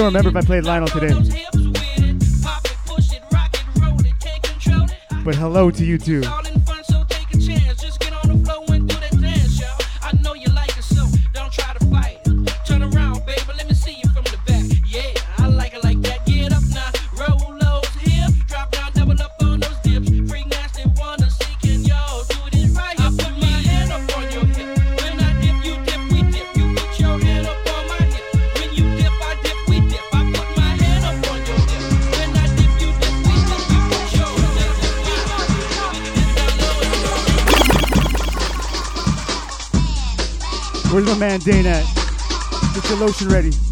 Don't remember if I played Lionel today. But hello to you too. Man Dane at? Get your lotion ready.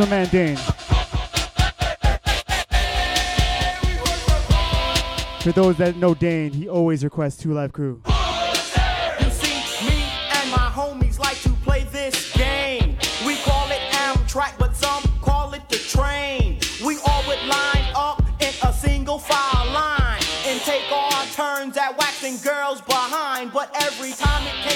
My man Dane? For those that know Dane, he always requests Two Live Crew. You see, me and my homies like to play this game. We call it Amtrak, but some call it the train. We all would line up in a single file line and take our turns at waxing girls behind. But every time it came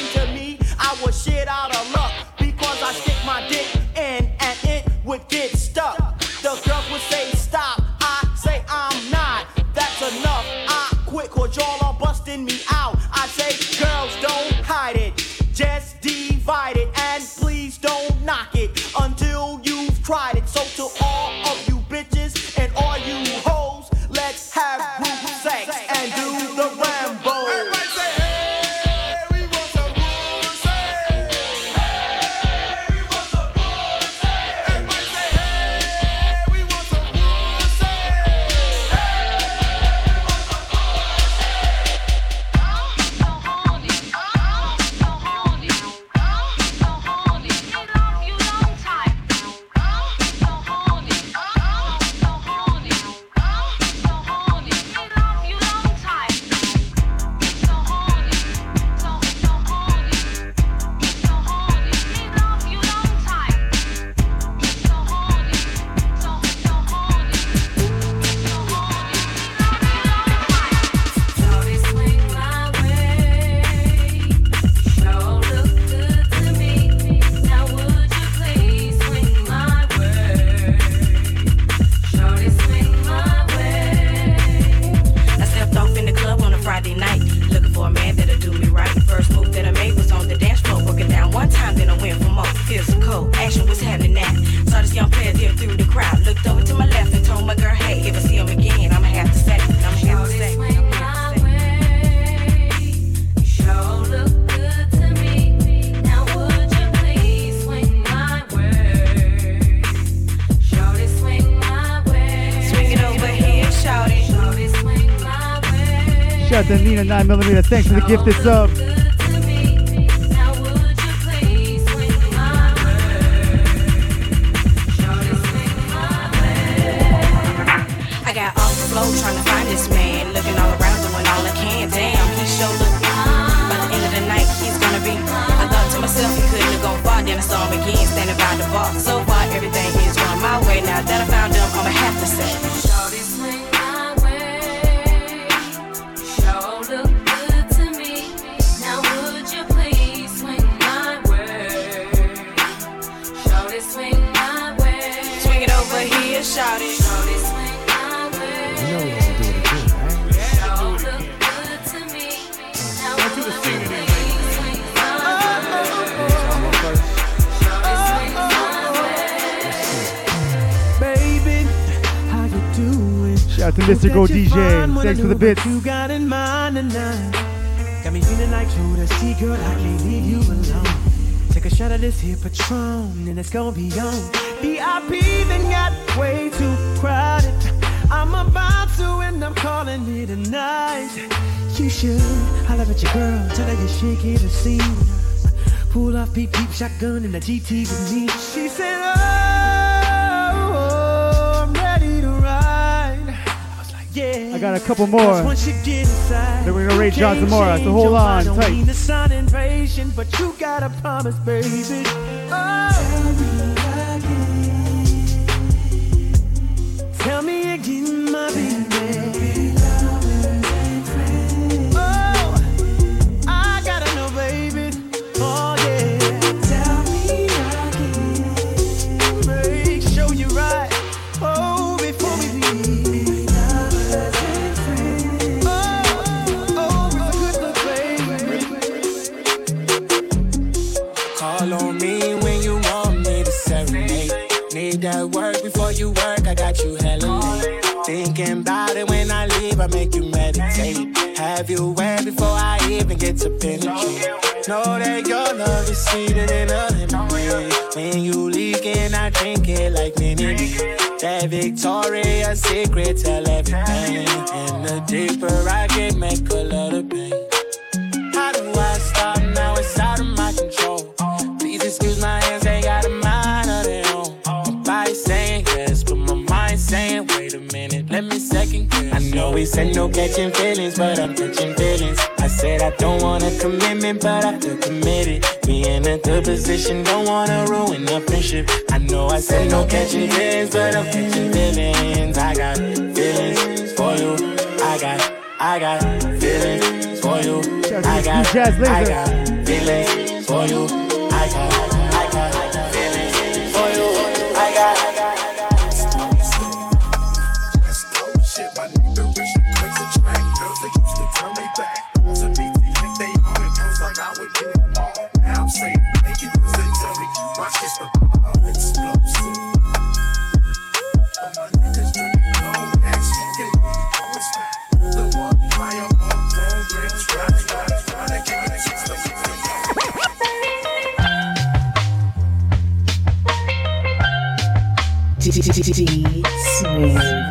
Out to Nina 9mm. Thanks for the gifted sub. I got the trying to find this man. Looking all around, doing all I can. Damn, he sure. By the end of the night, he's gonna be. I thought to myself, he couldn't have gone far. Then I saw him again, standing by the bar. So far, everything is going my way. Now that I found him, I'ma have to say. shout it. to it to Shout out to DJ. Thanks for the bits. You got in mind tonight. Got me feeling like you girl. I can't leave you alone. Take a shot of this here Patron, and it's gonna be on. VIP then got way too crowded. I'm about to, and I'm calling it a night. You should holler at your girl, tell her you're shaking the scene. Pull off peep peep shotgun in the GT with me. She said, oh, oh, I'm ready to ride. I was like, Yeah. I got a couple more. You get inside, Then we're gonna rate John you Zamora, so hold on tight. mean to sound impatient, but you gotta promise, baby. Oh. I make you meditate. Have you wet before I even get to penetrate? Know that your love is sweeter than a lemonade. When you leaking, I drink it like Minnie. That Victoria's Secret, tell everything. And the deeper I get, make a lot of pain. Know we said no catching feelings, but I'm catching feelings. I said I don't want a commitment, but I feel committed. We in a good position, don't wanna ruin our friendship. I know I said no catching feelings, but I'm catching feelings. I got feelings for you. I got, I got feelings for you. I got, I got feelings for you. I got, Smooth.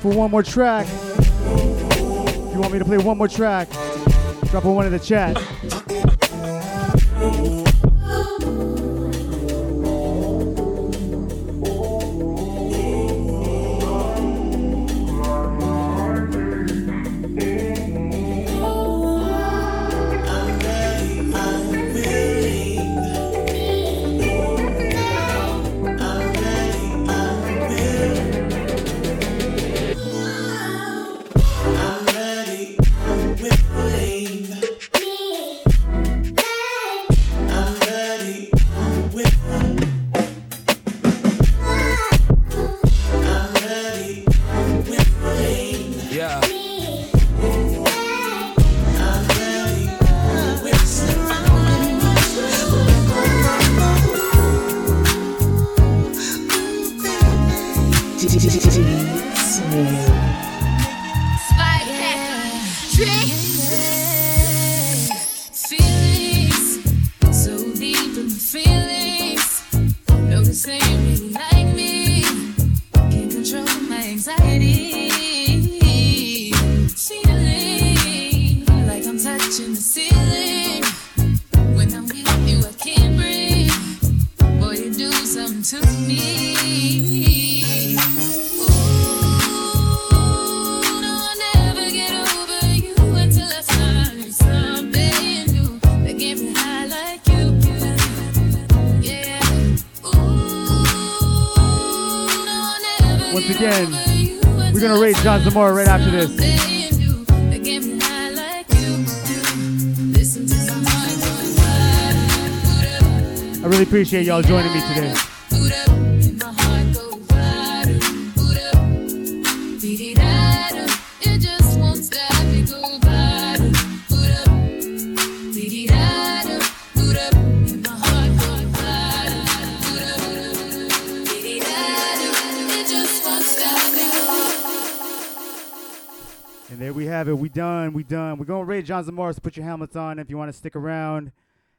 For one more track. If you want me to play one more track, drop a one in the chat. Zamora right after this. I really appreciate y'all joining me today. Done. We done. We're gonna raid John Zamora. Put your helmets on if you want to stick around.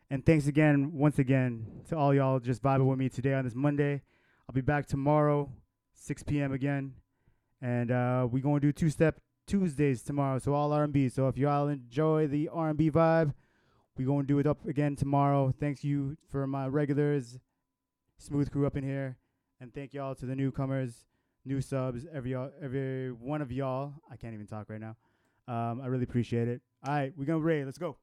And thanks again, once again, to all y'all just vibing with me today on this Monday. I'll be back tomorrow, 6 p.m. again, and uh, we're gonna do two-step Tuesdays tomorrow. So all R&B. So if y'all enjoy the R&B vibe, we're gonna do it up again tomorrow. Thanks you for my regulars, smooth crew up in here, and thank y'all to the newcomers, new subs, every every one of y'all. I can't even talk right now. Um, I really appreciate it. All right, we're gonna rate. Let's go.